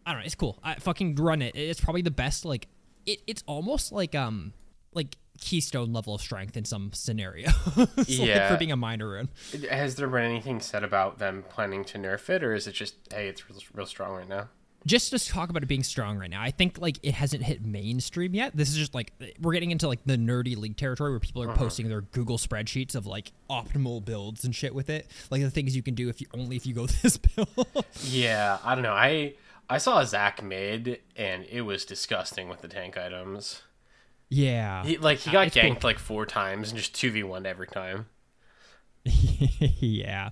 I don't know, it's cool. I fucking run it. It's probably the best. Like, it, it's almost like um like keystone level of strength in some scenario. It's like Yeah. for being a minor rune. Has there been anything said about them planning to nerf it, or is it just hey, it's real, real strong right now? just to talk about it being strong right now, I think like it hasn't hit mainstream yet. This is just like we're getting into like the nerdy league territory where people are posting their Google spreadsheets of like optimal builds and shit with it, like the things you can do if you only if you go this build. Yeah, I don't know. I I saw Zac mid, and it was disgusting with the tank items. yeah, He like he got it's ganked like four times and just two v one every time. yeah.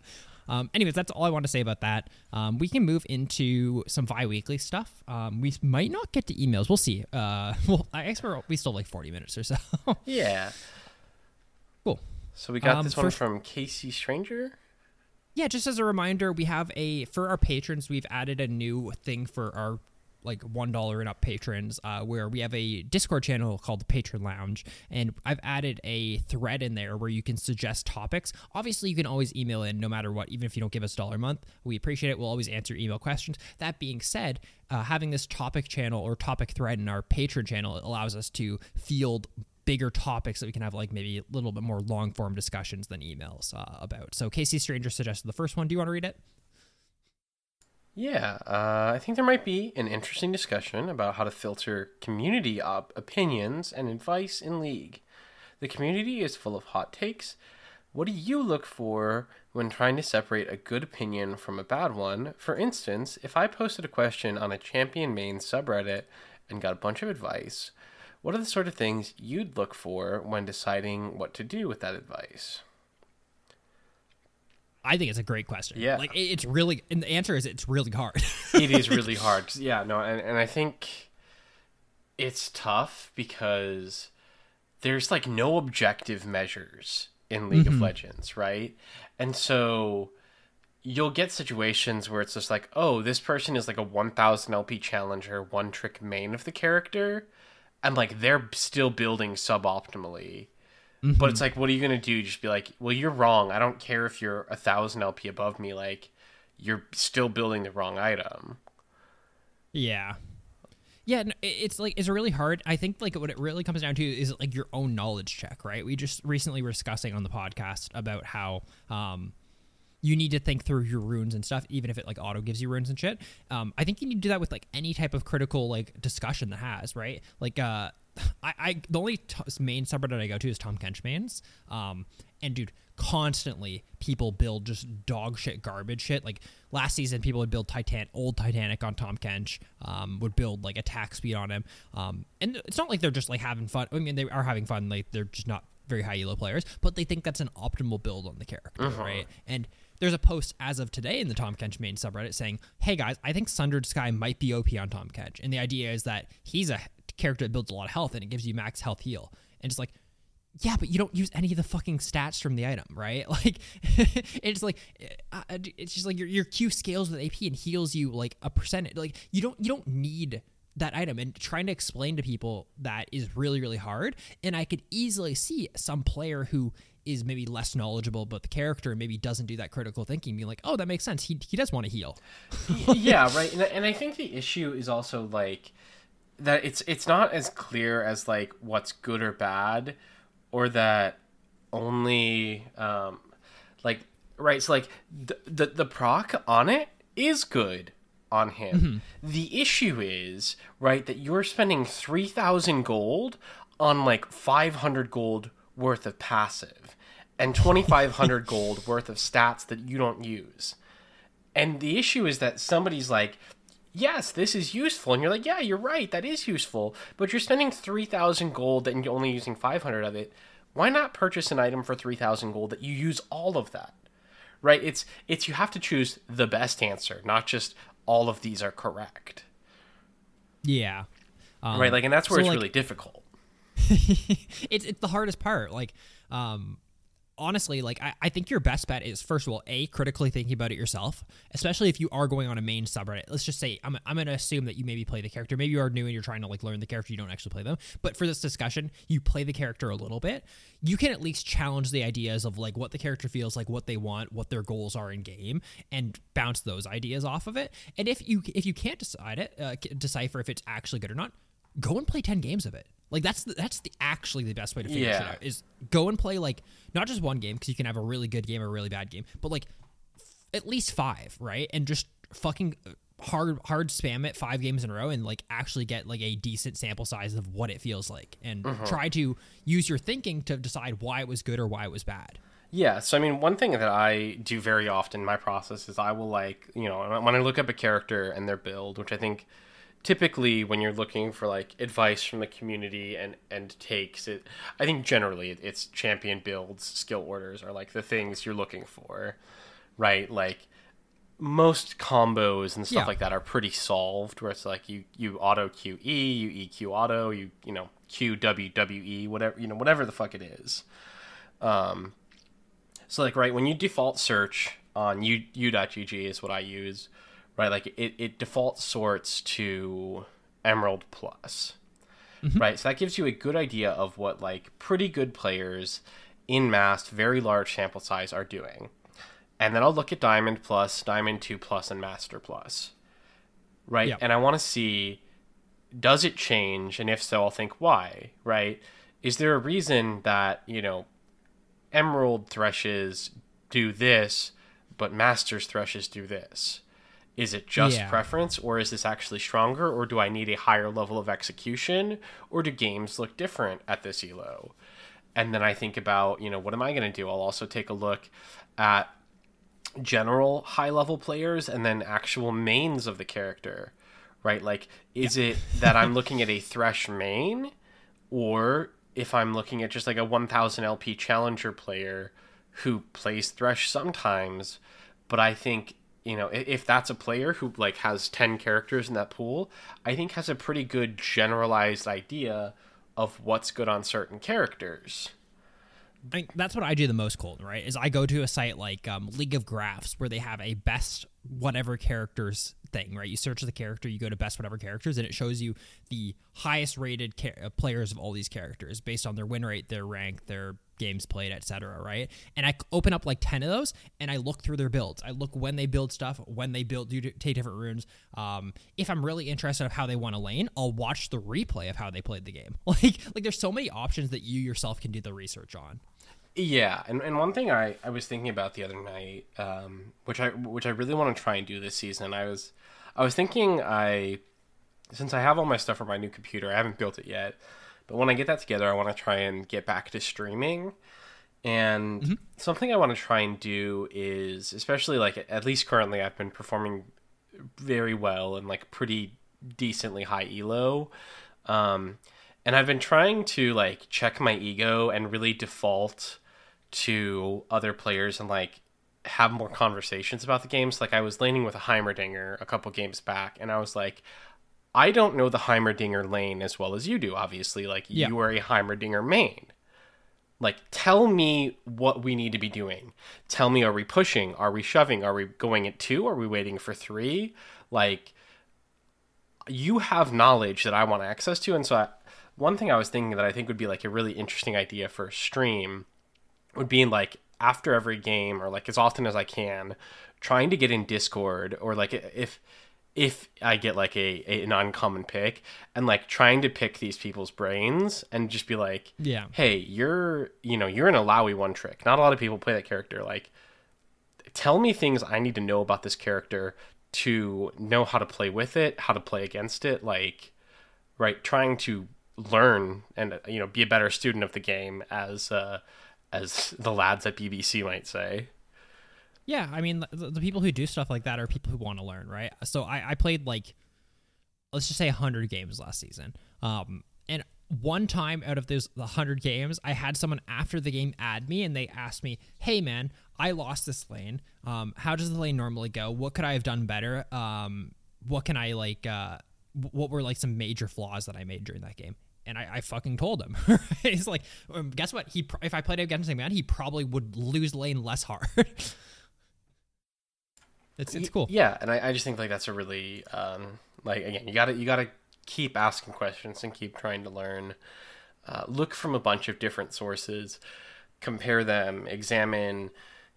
Um, anyways, that's all I want to say about that. Um, we can move into some bi-weekly stuff. Um, we might not get to emails. We'll see. Uh, well, I guess we're, we still have like 40 minutes or so. Yeah. cool. So we got Um, this one first- from Casey Stranger. Yeah, just as a reminder, we have a for our patrons, we've added a new thing for our like one dollar and up patrons, uh, where we have a Discord channel called the Patron Lounge, and I've added a thread in there where you can suggest topics. Obviously, you can always email in no matter what, even if you don't give us a dollar a month. We appreciate it. We'll always answer email questions. That being said, uh, having this topic channel or topic thread in our Patron channel allows us to field bigger topics that we can have like maybe a little bit more long form discussions than emails uh, about. So Casey Stranger suggested the first one. Do you want to read it? Yeah, uh, I think there might be an interesting discussion about how to filter community op- opinions and advice in League. The community is full of hot takes. What do you look for when trying to separate a good opinion from a bad one? For instance, if I posted a question on a champion main subreddit and got a bunch of advice, what are the sort of things you'd look for when deciding what to do with that advice? I think it's a great question. Yeah. Like it's really, and the answer is it's really hard. it is really hard. Yeah, no, and, and I think it's tough because there's like no objective measures in League of mm-hmm. Legends, right? And so you'll get situations where it's just like, oh, this person is like a 1000 LP challenger, one trick main of the character, and like they're still building suboptimally. But it's like, what are you gonna do? Just be like, well, you're wrong. I don't care if you're a thousand LP above me. Like, you're still building the wrong item. Yeah. Yeah, it's like it's really hard. I think like what it really comes down to is like your own knowledge check, right? We just recently were discussing on the podcast about how um you need to think through your runes and stuff, even if it like auto gives you runes and shit. Um, I think you need to do that with like any type of critical like discussion that has, right? Like, uh, I, I the only t- main subreddit I go to is Tahm Kench mains. Um, and dude, constantly people build just dog shit, garbage shit. Like last season, people would build Titan, old Titanic on Tahm Kench, um, would build like attack speed on him. Um, and it's not like they're just like having fun. I mean, they are having fun. Like they're just not very high elo players, but they think that's an optimal build on the character, right? And there's a post as of today in the Tahm Kench main subreddit saying, "Hey guys, I think Sundered Sky might be OP on Tahm Kench," and the idea is that he's a character that builds a lot of health and it gives you max health heal, and it's like. Yeah, but you don't use any of the fucking stats from the item, right? Like, it's like, uh, uh, it's just like your your Q scales with AP and heals you like a percentage. Like, you don't you don't need that item and trying to explain to people that is really really hard and i could easily see some player who is maybe less knowledgeable about the character and maybe doesn't do that critical thinking being like oh that makes sense he, he does want to heal yeah, right. And, and I think the issue is also like that it's it's not as clear as like what's good or bad, or that only um like right. So like the the, the proc on it is good on him. The issue is right that you're spending three thousand gold on like five hundred gold worth of passive and twenty five hundred gold worth of stats that you don't use. And the issue is that somebody's like, yes, this is useful. And you're like, yeah, you're right, that is useful. But you're spending 3,000 gold and you're only using 500 of it. Why not purchase an item for 3,000 gold that you use all of that? Right? It's it's you have to choose the best answer, not just all of these are correct. yeah um, right? Like and that's where so, it's like- really difficult. it's it's the hardest part. Like, um, honestly, like I, I think your best bet is first of all, a critically thinking about it yourself, especially if you are going on a main subreddit. Let's just say I'm I'm gonna assume that you maybe play the character. Maybe you are new and you're trying to like learn the character. You don't actually play them, but for this discussion, you play the character a little bit. You can at least challenge the ideas of like what the character feels like, what they want, what their goals are in game, and bounce those ideas off of it. And if you if you can't decide it, uh, decipher if it's actually good or not, go and play 10 games of it like that's the, that's the actually the best way to figure shit Yeah. out is go and play like not just one game because you can have a really good game or a really bad game but like f- at least five right? And just fucking uh, hard hard spam it five games in a row and like actually get like a decent sample size of what it feels like and try to use your thinking to decide why it was good or why it was bad. Yeah, so I mean, one thing that I do very often in my process is I will like, you know, when I look up a character and their build, which I think typically when you're looking for like advice from the community and and takes it, I think generally it's champion builds, skill orders are like the things you're looking for, right? Like most combos and stuff Yeah. like that are pretty solved where it's like you you auto QE, you EQ auto, you you know, Q W W E, whatever, you know, whatever the fuck it is. Um so like right when you default search on u u.gg is what I use, right? Like it, it default sorts to Emerald Plus. Mm-hmm. Right? So that gives you a good idea of what like pretty good players in mass, very large sample size are doing. And then I'll look at Diamond Plus, Diamond 2 Plus, and Master Plus. Right? And I want to see does it change? And if so, I'll think why, right? is there a reason that you know emerald Threshes do this but masters Threshes do this is it just Yeah. preference or is this actually stronger or do i need a higher level of execution or do games look different at this elo? And then i think about you know what am i going to do? I'll also take a look at general high level players and then actual mains of the character right? Like is it that i'm looking at a thresh main or if i'm looking at just like a 1000 lp challenger player who plays thresh sometimes but i think you know if that's a player who like has 10 characters in that pool i think has a pretty good generalized idea of what's good on certain characters I think that's what I do the most, Colton. Right? Is I go to a site like um, League of Graphs where they have a best whatever characters thing. Right? You search the character, you go to best whatever characters, and it shows you the highest rated players of all these characters based on their win rate, their rank, their games played, etc. Right? And I open up like ten of those, and I look through their builds. I look when they build stuff, when they build, do take different runes. Um, if I'm really interested of how they want to lane, I'll watch the replay of how they played the game. Like, like there's so many options that you yourself can do the research on. Yeah, and, and one thing I, I was thinking about the other night, um, which I which I really want to try and do this season, I was I was thinking I since I have all my stuff for my new computer, I haven't built it yet, but when I get that together, I want to try and get back to streaming. And something I want to try and do is, especially like at least currently, I've been performing very well and like pretty decently high elo. Um, and I've been trying to like check my ego and really default to other players and like have more conversations about the games. Like I was laning with a Heimerdinger a couple games back, and I was like, I don't know the Heimerdinger lane as well as you do. Obviously, like Yeah. you are a Heimerdinger main. Like, tell me what we need to be doing. Tell me, are we pushing? Are we shoving? Are we going at two? Are we waiting for three? Like, you have knowledge that I want access to. And so, I, one thing I was thinking that I think would be like a really interesting idea for a stream would be in like after every game or like as often as I can, trying to get in Discord or like if if I get like a, a an uncommon pick and like trying to pick these people's brains and just be like, Yeah. hey, you're you know you're an Illaoi one trick. Not a lot of people play that character. Like, tell me things I need to know about this character to know how to play with it, how to play against it. Like, right, trying to learn and you know be a better student of the game as uh, as the lads at BBC might say. Yeah, I mean, the, the people who do stuff like that are people who want to learn, right? So I, I played like, let's just say 100 games last season. Um, and one time out of those the 100 games, I had someone after the game add me and they asked me, hey, man, I lost this lane. Um, how does the lane normally go? What could I have done better? Um, what can I like, uh, what were like some major flaws that I made during that game? And I, I fucking told him. He's like, um, guess what? He if I played against him, man, he probably would lose lane less hard. It's it's cool. Yeah, and I, I just think like that's a really um, like again you gotta you gotta keep asking questions and keep trying to learn. Uh, look from a bunch of different sources, compare them, examine,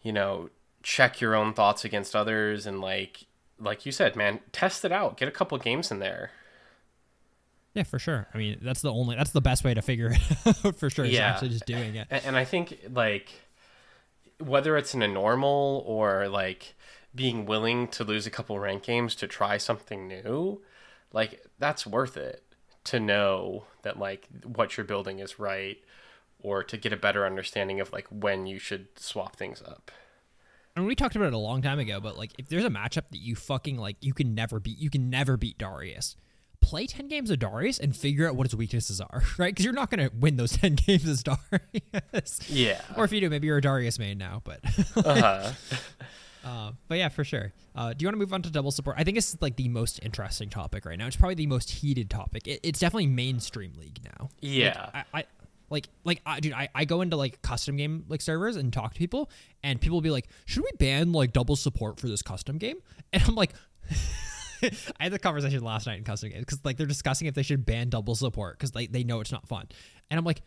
you know, check your own thoughts against others, and like like you said, man, test it out. Get a couple games in there. Yeah, for sure. I mean, that's the only that's the best way to figure it out for sure. Yeah. actually just doing it. And, and I think like whether it's in a normal or like being willing to lose a couple rank games to try something new, like that's worth it to know that like what you're building is right or to get a better understanding of like when you should swap things up. And we talked about it a long time ago, but like if there's a matchup that you fucking like you can never beat, you can never beat Darius. Play 10 games of Darius and figure out what his weaknesses are, right? Because you're not going to win those 10 games as Darius. Yeah. Or if you do, maybe you're a Darius main now, but Uh-huh. Uh, but yeah, for sure. Uh, do you want to move on to double support? I think it's like the most interesting topic right now. It's probably the most heated topic. It, it's definitely mainstream league now. Yeah. Like, I, I like like I, dude, I, I go into like custom game like servers and talk to people, and people will be like, "Should we ban like double support for this custom game?" And I'm like. I had the conversation last night in custom games because like they're discussing if they should ban double support because they, they know it's not fun, and I'm like,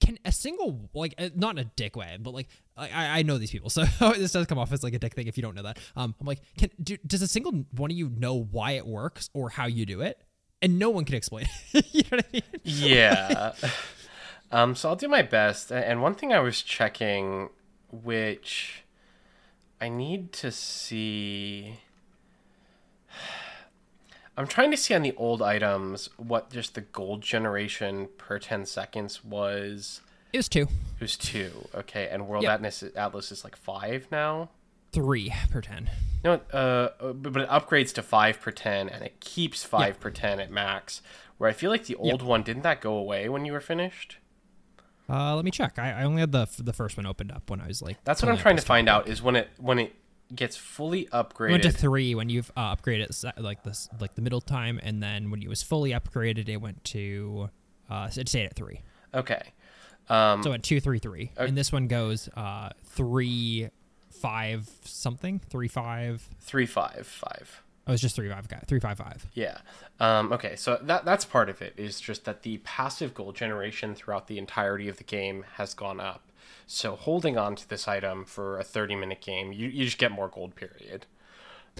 can a single like uh, not in a dick way, but like I, I I know these people, so this does come off as like a dick thing if you don't know that. Um, I'm like, can do, does a single one of you know why it works or how you do it? And no one can explain. it. you know what I mean? yeah. Um, so I'll do my best. And one thing I was checking, which I need to see. I'm trying to see on the old items what just the gold generation per 10 seconds was. It was two, It was two. Okay. And World Yep. Atlas, Atlas is like five now. three per ten. No, uh, but it upgrades to five per ten, and it keeps five per ten at max. Where I feel like the old one didn't that go away when you were finished? Uh, let me check. I, I only had the the first one opened up when I was like. That's what I'm trying to find out is when it when it gets fully It went to three when you've uh, upgraded like this like the middle time, and then when it was fully upgraded, it went to uh, it stayed at three. okay. Um, So at two three three, and this one goes uh three five something three, five, three, five, five. five. three five five. Oh, it's just three five guy three five five. Yeah. Um, okay, so that that's part of it is just that the passive gold generation throughout the entirety of the game has gone up. So holding on to this item for a 30 minute game, you, you just get more gold. Period.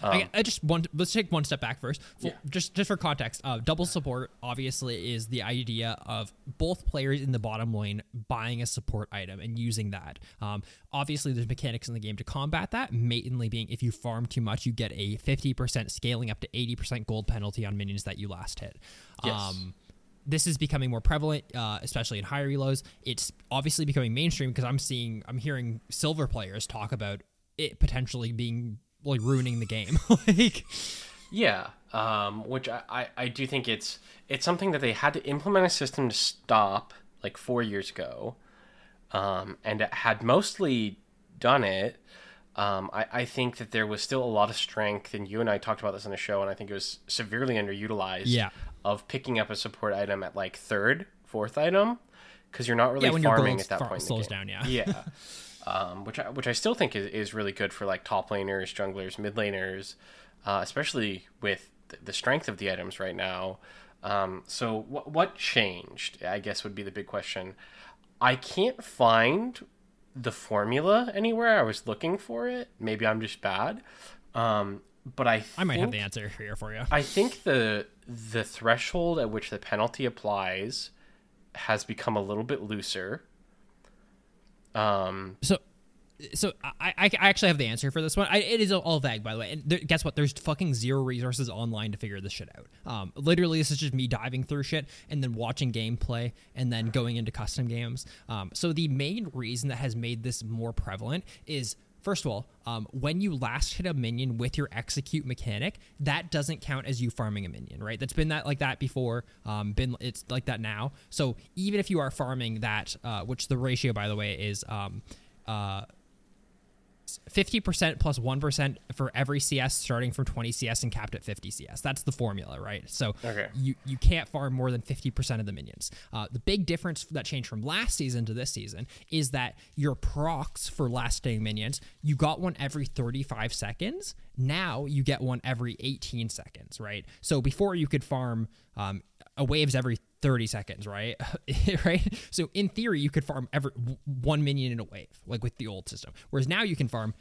I, I just want let's take one step back first. For- Yeah. Just just for context, uh, double support obviously is the idea of both players in the bottom lane buying a support item and using that. Um, obviously, there's mechanics in the game to combat that. Mainly being if you farm too much, you get a 50% scaling up to 80% gold penalty on minions that you last hit. Yes. Um, this is becoming more prevalent, uh, especially in higher elos. It's obviously becoming mainstream because I'm seeing, I'm hearing silver players talk about it potentially being like ruining the game. like, Yeah, um, which I, I, I do think it's it's something that they had to implement a system to stop like four years ago, um, and it had mostly done it. Um, I, I think that there was still a lot of strength, and you and I talked about this on the show, and I think it was severely underutilized. Yeah. Of picking up a support item at like third, fourth item, because you're not really Yeah, farming at that far- point. slows down, yeah. Yeah. um, which I, which I still think is, is really good for like top laners, junglers, mid laners, uh, especially with the strength of the items right now. Um, so what what changed? I guess would be the big question. I can't find the formula anywhere. I was looking for it. Maybe I'm just bad. Um, but I I might have the answer here for you. I think the the threshold at which the penalty applies has become a little bit looser. Um, So, so I, I, actually have the answer for this one. I, it is all vague, by the way. And there, guess what? There's fucking zero resources online to figure this shit out. Um, literally, this is just me diving through shit and then watching gameplay and then going into custom games. Um, so the main reason that has made this more prevalent is. First of all, um, when you last hit a minion with your execute mechanic, that doesn't count as you farming a minion, right? That's been that like that before. Um, been it's like that now. So even if you are farming that, uh, which the ratio, by the way, is um, uh, 50% plus 1 for every CS starting from 20 CS and capped at 50 CS. That's the formula, right? So Okay. you, you can't farm more than 50% of the minions. Uh, the big difference that changed from last season to this season is that your procs for lasting minions, you got one every 35 seconds. Now you get one every 18 seconds, right? So before you could farm um, a waves every 30 seconds, right? right? So in theory, you could farm every one minion in a wave, like with the old system. Whereas now you can farm,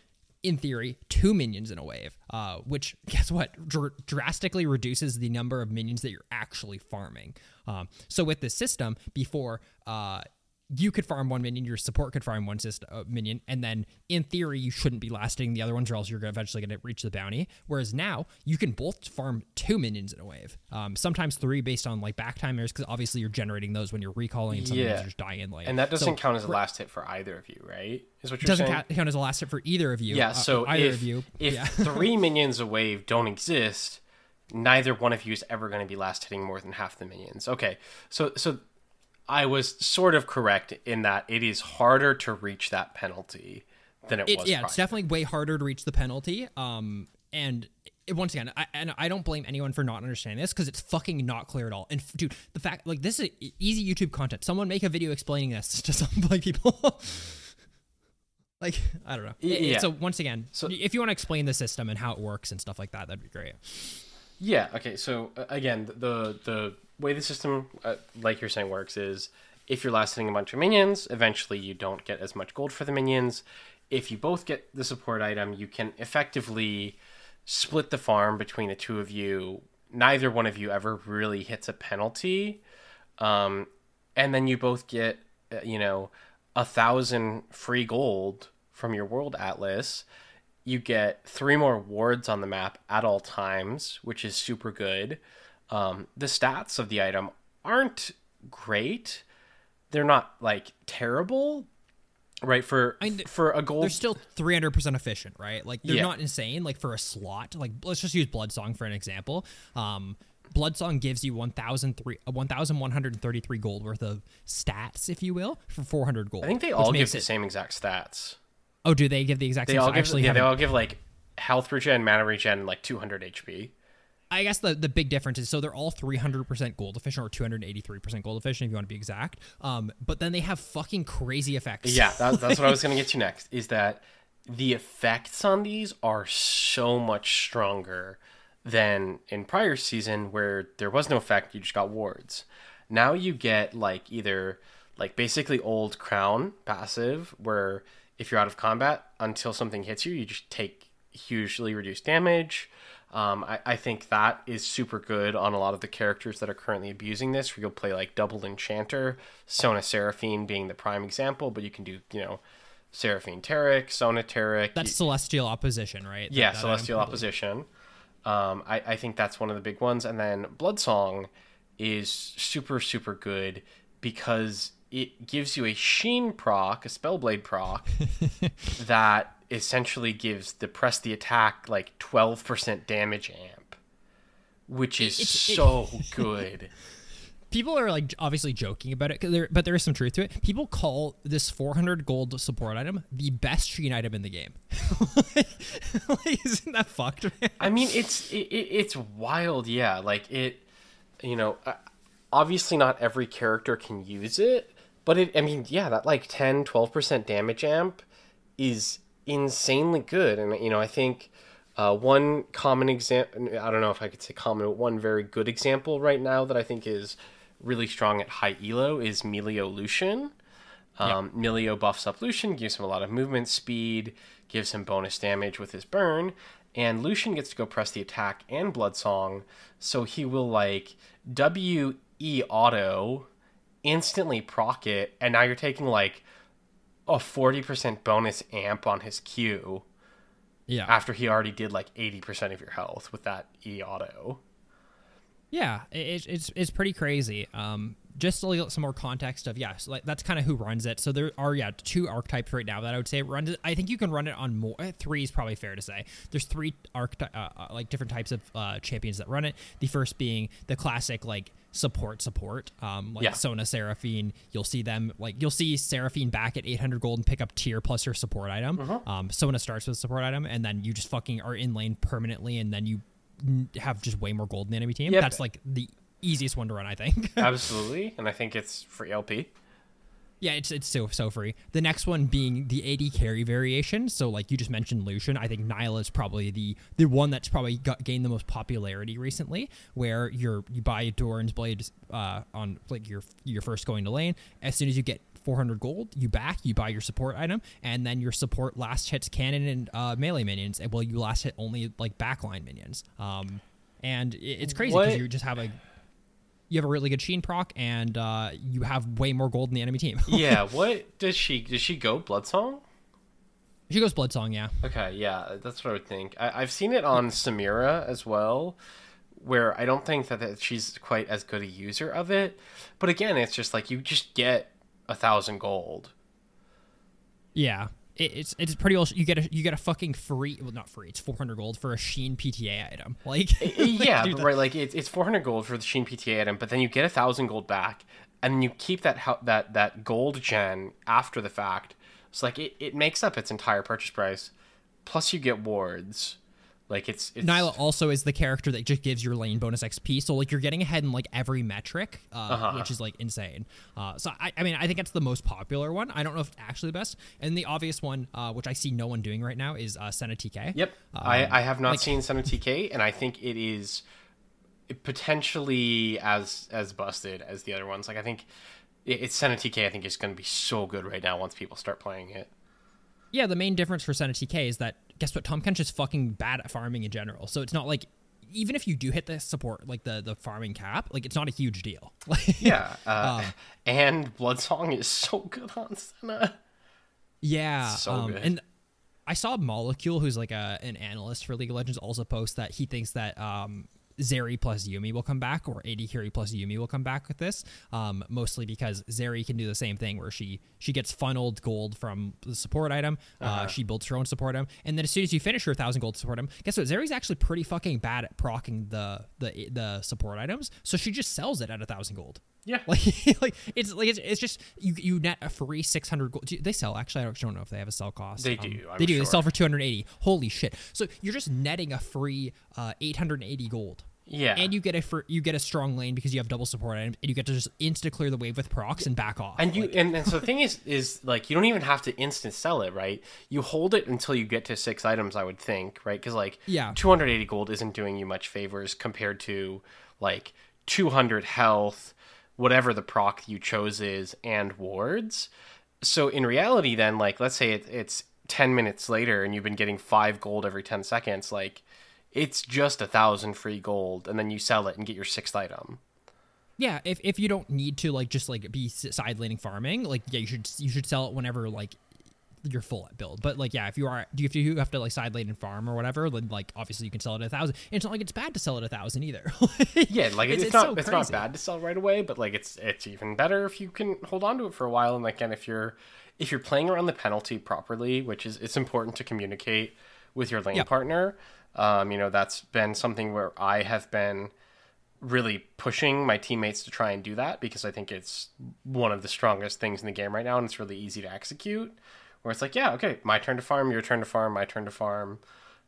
in theory, two minions in a wave, uh, which guess what? Dr- drastically reduces the number of minions that you're actually farming. Um, so with this system, before uh, you could farm one minion, your support could farm one system, uh, minion, and then in theory you shouldn't be lasting the other ones, or else you're eventually going to reach the bounty. Whereas now you can both farm two minions in a wave, um, sometimes three based on like back timers, because obviously you're generating those when you're recalling, and some Yeah. minions just die in lane. and that doesn't So count as a last hit for either of you, right? Is what you're doesn't saying? count, count as a last hit for either of you. Yeah. uh, So either if of you, if yeah. three minions a wave don't exist, neither one of you is ever going to be last hitting more than half the minions. Okay. So so I was sort of correct in that it is harder to reach that penalty than it, It- was. yeah, prior. it's definitely way harder to reach the penalty. Um, and it- once again, I, and I don't blame anyone for not understanding this because it's fucking not clear at all. And f- dude, the fact like this is easy YouTube content. Someone make a video explaining this to some like people. like I don't know. Yeah. So once again, So- if you want to explain the system and how it works and stuff like that, that'd be great. Yeah. Okay. So again, the the way the system, uh, like you're saying, works is if you're last hitting a bunch of minions, eventually you don't get as much gold for the minions. If you both get the support item, you can effectively split the farm between the two of you. Neither one of you ever really hits a penalty, um, and then you both get uh, you know a thousand free gold from your world atlas. You get three more wards on the map at all times, which is super good. Um, the stats of the item aren't great. They're not like terrible, right? For I for a gold, They're still 300% efficient, right? Like they're Yeah. not insane. Like for a slot, like let's just use Bloodsong for an example. Um, Bloodsong gives you 1,003 uh, 1,133 gold worth of stats, if you will, for 400 gold. I think they all give the it- same exact stats. Oh, do they give the exact They same? all give yeah, they all give like health regen, mana regen, like 200 HP. I guess the, the big difference is so they're all 300% gold efficient or 283% gold efficient if you want to be exact. Um, but then they have fucking crazy effects. Yeah, that, that's what I was gonna get to next. Is that the effects on these are so much stronger than in prior season where there was no effect, you just got wards. Now you get like either like basically old crown passive where if you're out of combat until something hits you, you just take hugely reduced damage. Um, I, I think that is super good on a lot of the characters that are currently abusing this. Where you'll play like double enchanter, Sona Seraphine being the prime example, but you can do you know Seraphine Taric, Sona Taric. That's celestial opposition, right? Yeah, That- that Celestial? Opposition. Um, I, I think that's one of the big ones. And then Bloodsong is super, super good because it gives you a Sheen proc, a Spellblade proc, that essentially gives the press the attack like 12% damage amp, which is It's- it- so good. people are like obviously joking about it, there, but there is some truth to it. People call this 400 gold support item the best Sheen item in the game. like, isn't that fucked, man? I mean, it's it, it, it's wild, yeah. Like it, you know, uh, obviously not every character can use it, but it. I mean, yeah, that like 10, 12 percent damage amp is insanely good, and you know, I think uh, one common example. I don't know if I could say common, but one very good example right now that I think is really strong at high elo is Milio Lucian. Um, Milio buffs up Lucian, gives him a lot of movement speed, gives him bonus damage with his burn, and Lucian gets to go press the attack and Blood Song, so he will like W E auto, instantly proc it, and now you're taking like a 40% bonus amp on his Q Yeah, after he already did like 80% of your health with that E auto. yeah, it, it's it's pretty crazy. Um, just a little some more context of yeah, so like that's kind of who runs it. So there are yeah two archetypes right now that I would say runs it. I think you can run it on more. eh, Three is probably fair to say. There's three archety- uh, uh, like different types of uh, champions that run it. The first being the classic like support support um like Yeah. Sona Seraphine you'll see them like you'll see Seraphine back at 800 gold and pick up Tear plus her support item Mm-hmm. um Sona starts with a support item and then you just fucking are in lane permanently and then you have just way more gold in the enemy team Yep. that's like the easiest one to run I think Absolutely, and I think it's free LP. Yeah, it's it's so so free. The next one being the AD carry variation. So like you just mentioned Lucian, I think Nilah is probably the the one that's probably got, gained the most popularity recently. Where you're you buy Doran's blade uh, on like your your first going to lane. As soon as you get 400 gold, you back, you buy your support item, and then your support last hits cannon and uh, melee minions. And well, you last hit only like backline minions. Um, and it, it's crazy because you just have a you have a really good Sheen proc, and uh, you have way more gold than the enemy team. yeah, what does she does she go Bloodsong? She goes Bloodsong, yeah. Okay, yeah, that's what I would think. I, I've seen it on Samira as well, where I don't think that, that she's quite as good a user of it. But again, it's just like you just get a thousand gold. Yeah. It, it's it's pretty well. You get a you get a fucking free well not free. It's four hundred gold for a Sheen PTA item. Like yeah, but right, like it's it's four hundred gold for the Sheen PTA item, but then you get a thousand gold back, and then you keep that that that gold gen after the fact. It's like it, it makes up its entire purchase price, plus you get wards. Like it's, it's Nilah also is the character that just gives your lane bonus XP. So like you're getting ahead in like every metric, uh, Uh-huh. which is like insane. Uh, so I, I mean I think that's the most popular one. I don't know if it's actually the best. And the obvious one, uh, which I see no one doing right now, is uh, Senna TK. Yep. Um, I, I have not like- seen Senna TK, and I think it is potentially as as busted as the other ones. Like I think it, it's Senna TK. I think is going to be so good right now once people start playing it. Yeah, the main difference for Senna TK is that guess what? Tahm Kench is fucking bad at farming in general. So it's not like even if you do hit the support like the the farming cap, like it's not a huge deal. Like Yeah. Uh, Um, and Bloodsong is so good on Senna. Yeah, So um, good. and I saw Molecule, who's like a an analyst for League of Legends, also post that he thinks that um, Zeri plus Yuumi will come back, or AD Carry plus Yuumi will come back with this. Um, mostly because Zeri can do the same thing, where she she gets funneled gold from the support item. uh Uh-huh. she builds her own support item, and then as soon as you finish her thousand gold support item, guess what? Zeri's actually pretty fucking bad at procking the the the support items, so she just sells it at a thousand gold. Yeah. Like, like it's like it's, it's just you you net a free 600 gold. They sell actually. I don't, know if they have a sell cost. They Um, do, I'm they do. They sell for 280. Holy shit! So you're just netting a free uh, 880 gold. Yeah. And you get a for you get a strong lane because you have double support items, and you get to just insta clear the wave with procs and back off. And you Like, and, and so the thing is is like you don't even have to instant sell it, right? You hold it until you get to six items, I would think, right? Because like Yeah. 280 gold isn't doing you much favors compared to like 200 health, whatever the proc you chose is, and wards. So in reality, then like let's say it, it's 10 minutes later and you've been getting five gold every 10 seconds, like it's just a thousand free gold, and then you sell it and get your sixth item. yeah, if, if you don't need to like just like be side laning farming, like yeah, you should you should sell it whenever like you're full at build. But like yeah, if you are do you have to, you have to like side lane and farm or whatever, then like obviously you can sell it at a thousand. And it's not like it's bad to sell it at a thousand either. Yeah, like it's, it's not so it's not bad to sell right away, but like it's it's even better if you can hold on to it for a while. And like, and if you're if you're playing around the penalty properly, which is it's important to communicate with your lane Yeah. partner. Um, you know, that's been something where I have been really pushing my teammates to try and do that because I think it's one of the strongest things in the game right now, and it's really easy to execute. Where it's like, yeah, okay, my turn to farm, your turn to farm, my turn to farm.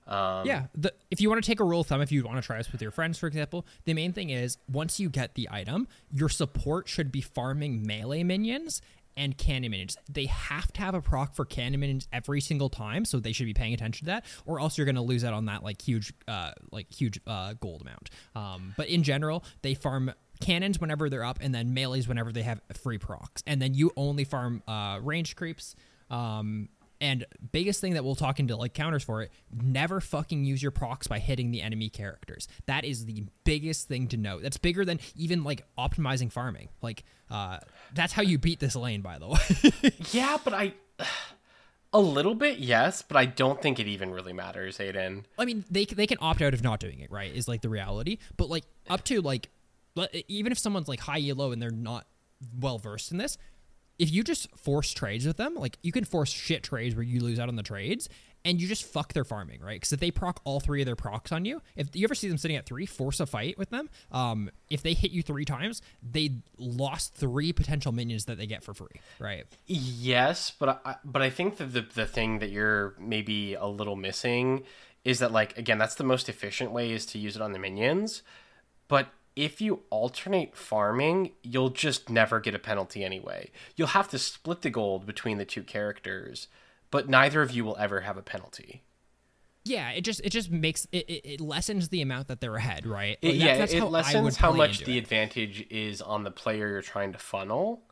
Um, Yeah, the, if you want to take a rule of thumb, if you want to try this with your friends, for example, the main thing is once you get the item, your support should be farming melee minions and cannon minions. They have to have a proc for cannon minions every single time, so they should be paying attention to that, or else you're going to lose out on that like huge, uh, like huge uh, gold amount. Um, but in general, they farm cannons whenever they're up, and then melees whenever they have free procs, and then you only farm uh, range creeps. Um, and biggest thing that we'll talk into like counters for it, never fucking use your procs by hitting the enemy characters. That is the biggest thing to note. That's bigger than even like optimizing farming. Like uh that's how you beat this lane by the way. Yeah, but I a little bit, yes, but I don't think it even really matters, Aidan. I mean, they they can opt out of not doing it, right? Is like the reality. But like up to like even if someone's like high elo and they're not well versed in this, if you just force trades with them, like you can force shit trades where you lose out on the trades and you just fuck their farming, right? Because if they proc all three of their procs on you, if you ever see them sitting at three, force a fight with them. Um, if they hit you three times, they lost three potential minions that they get for free, right? Yes, but I but I think that the the thing that you're maybe a little missing is that like again, that's the most efficient way is to use it on the minions. But if you alternate farming, you'll just never get a penalty anyway. You'll have to split the gold between the two characters, but neither of you will ever have a penalty. Yeah, it just it just makes it, it, it lessens the amount that they're ahead, right? It, Like, yeah, that's it how lessens how much the advantage is on the player you're trying to funnel.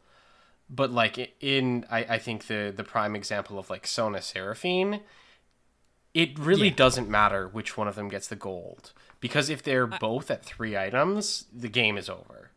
But like in, I, I think the the prime example of like Sona Seraphine, it really Yeah. doesn't matter which one of them gets the gold because if they're both at three items, the game is over.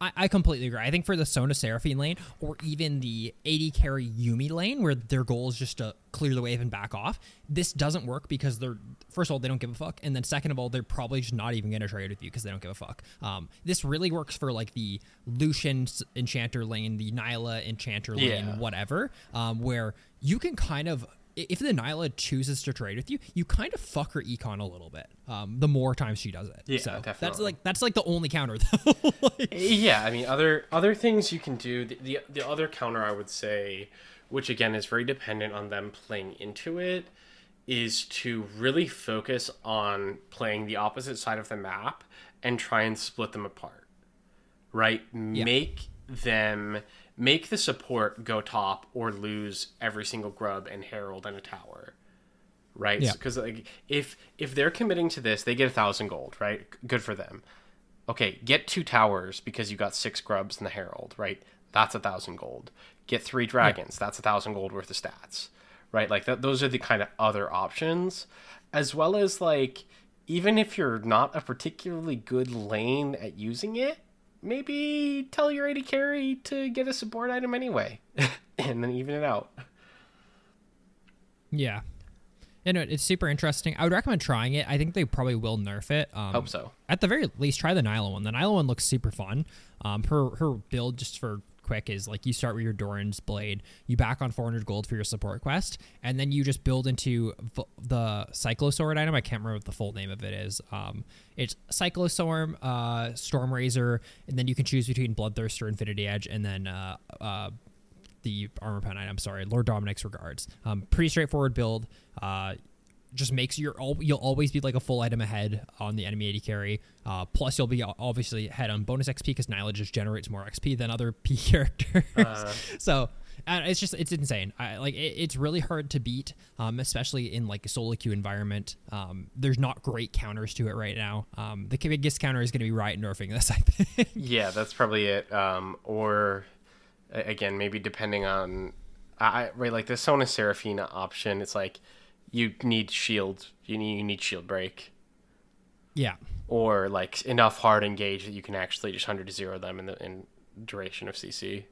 I, I completely agree. I think for the Sona Seraphine lane or even the AD carry Yuumi lane where their goal is just to clear the wave and back off, this doesn't work because they're first of all they don't give a fuck, and then second of all they're probably just not even going to trade with you because they don't give a fuck. Um, this really works for like the Lucian Enchanter lane, the Nilah Enchanter lane, Yeah. whatever, um, where you can kind of i- if the Nilah chooses to trade with you, you kind of fuck her econ a little bit. Um, the more times she does it, Yeah, so that's like that's like the only counter though. Like- Yeah, I mean other other things you can do. The, the the other counter I would say, which again is very dependent on them playing into it, is to really focus on playing the opposite side of the map and try and split them apart. Right? Make them make the support go top or lose every single grub and herald and a tower right? Yeah. Because like if if they're committing to this, they get a thousand gold, right? Good for them. Okay, get two towers because you got six grubs in the herald, right? That's a thousand gold. Get three dragons. That's a thousand gold worth of stats, right? Like that. Those are the kind of other options, as well as like even if you're not a particularly good lane at using it, maybe tell your AD carry to get a support item anyway, and then even it out. Yeah. You know, it's super interesting. I would recommend trying it. I think they probably will nerf it. Um, Hope so. At the very least, try the Nilah one. The Nilah one looks super fun. Um, her her build just for quick is like you start with your Doran's blade, you back on 400 gold for your support quest, and then you just build into the Cyclosword item. I can't remember what the full name of it is. Um, it's Cyclostorm, uh, Storm Razor, and then you can choose between Bloodthirster, Infinity Edge, and then uh, uh, the armor pen item. Sorry, Lord Dominik's regards. Um, pretty straightforward build. Uh, just makes your you'll always be like a full item ahead on the enemy AD carry. Uh, plus, you'll be obviously ahead on bonus XP because Nilah just generates more XP than other P characters. so uh, it's just it's insane. I, like it, it's really hard to beat, um, especially in like a solo queue environment. Um, there's not great counters to it right now. Um, the biggest counter is going to be Riot nerfing this. I think. Yeah, that's probably it. Um, or again, maybe depending on, I right like the Sona Seraphina option. It's like you need shield, you need you need shield break, yeah. or like enough hard engage that you can actually just hundred to zero them in the in duration of CC.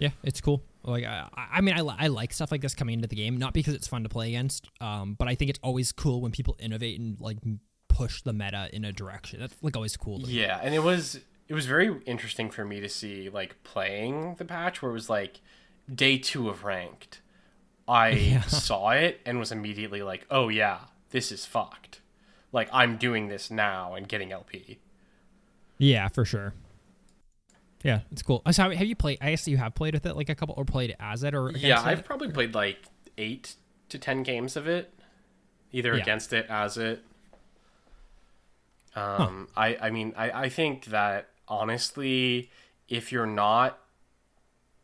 Yeah, it's cool. Like I, I mean, I, I like stuff like this coming into the game, not because it's fun to play against, um, but I think it's always cool when people innovate and like push the meta in a direction. That's like always cool. Yeah, and it was it was very interesting for me to see like playing the patch where it was like day two of ranked. I saw it and was immediately like, oh yeah, this is fucked. Like I'm doing this now and getting LP. Yeah, for sure. Yeah, it's cool. So have you played? I guess you have played with it like a couple, or played as it, or Yeah. I've probably played like eight to ten games of it, either Yeah. against it, as it. Um, I I mean I I think that honestly, if you're not,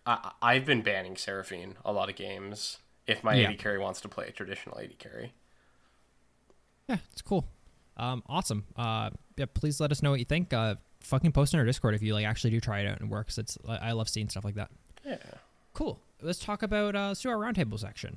I I've been banning Seraphine a lot of games. If my Yeah. AD carry wants to play a traditional AD carry, Yeah, it's cool. Um, awesome. Uh, yeah, please let us know what you think. Uh, fucking post in our Discord if you like actually do try it out and it works. It's I I love seeing stuff like that. yeah. Cool. Let's talk about uh, let's do our roundtable section.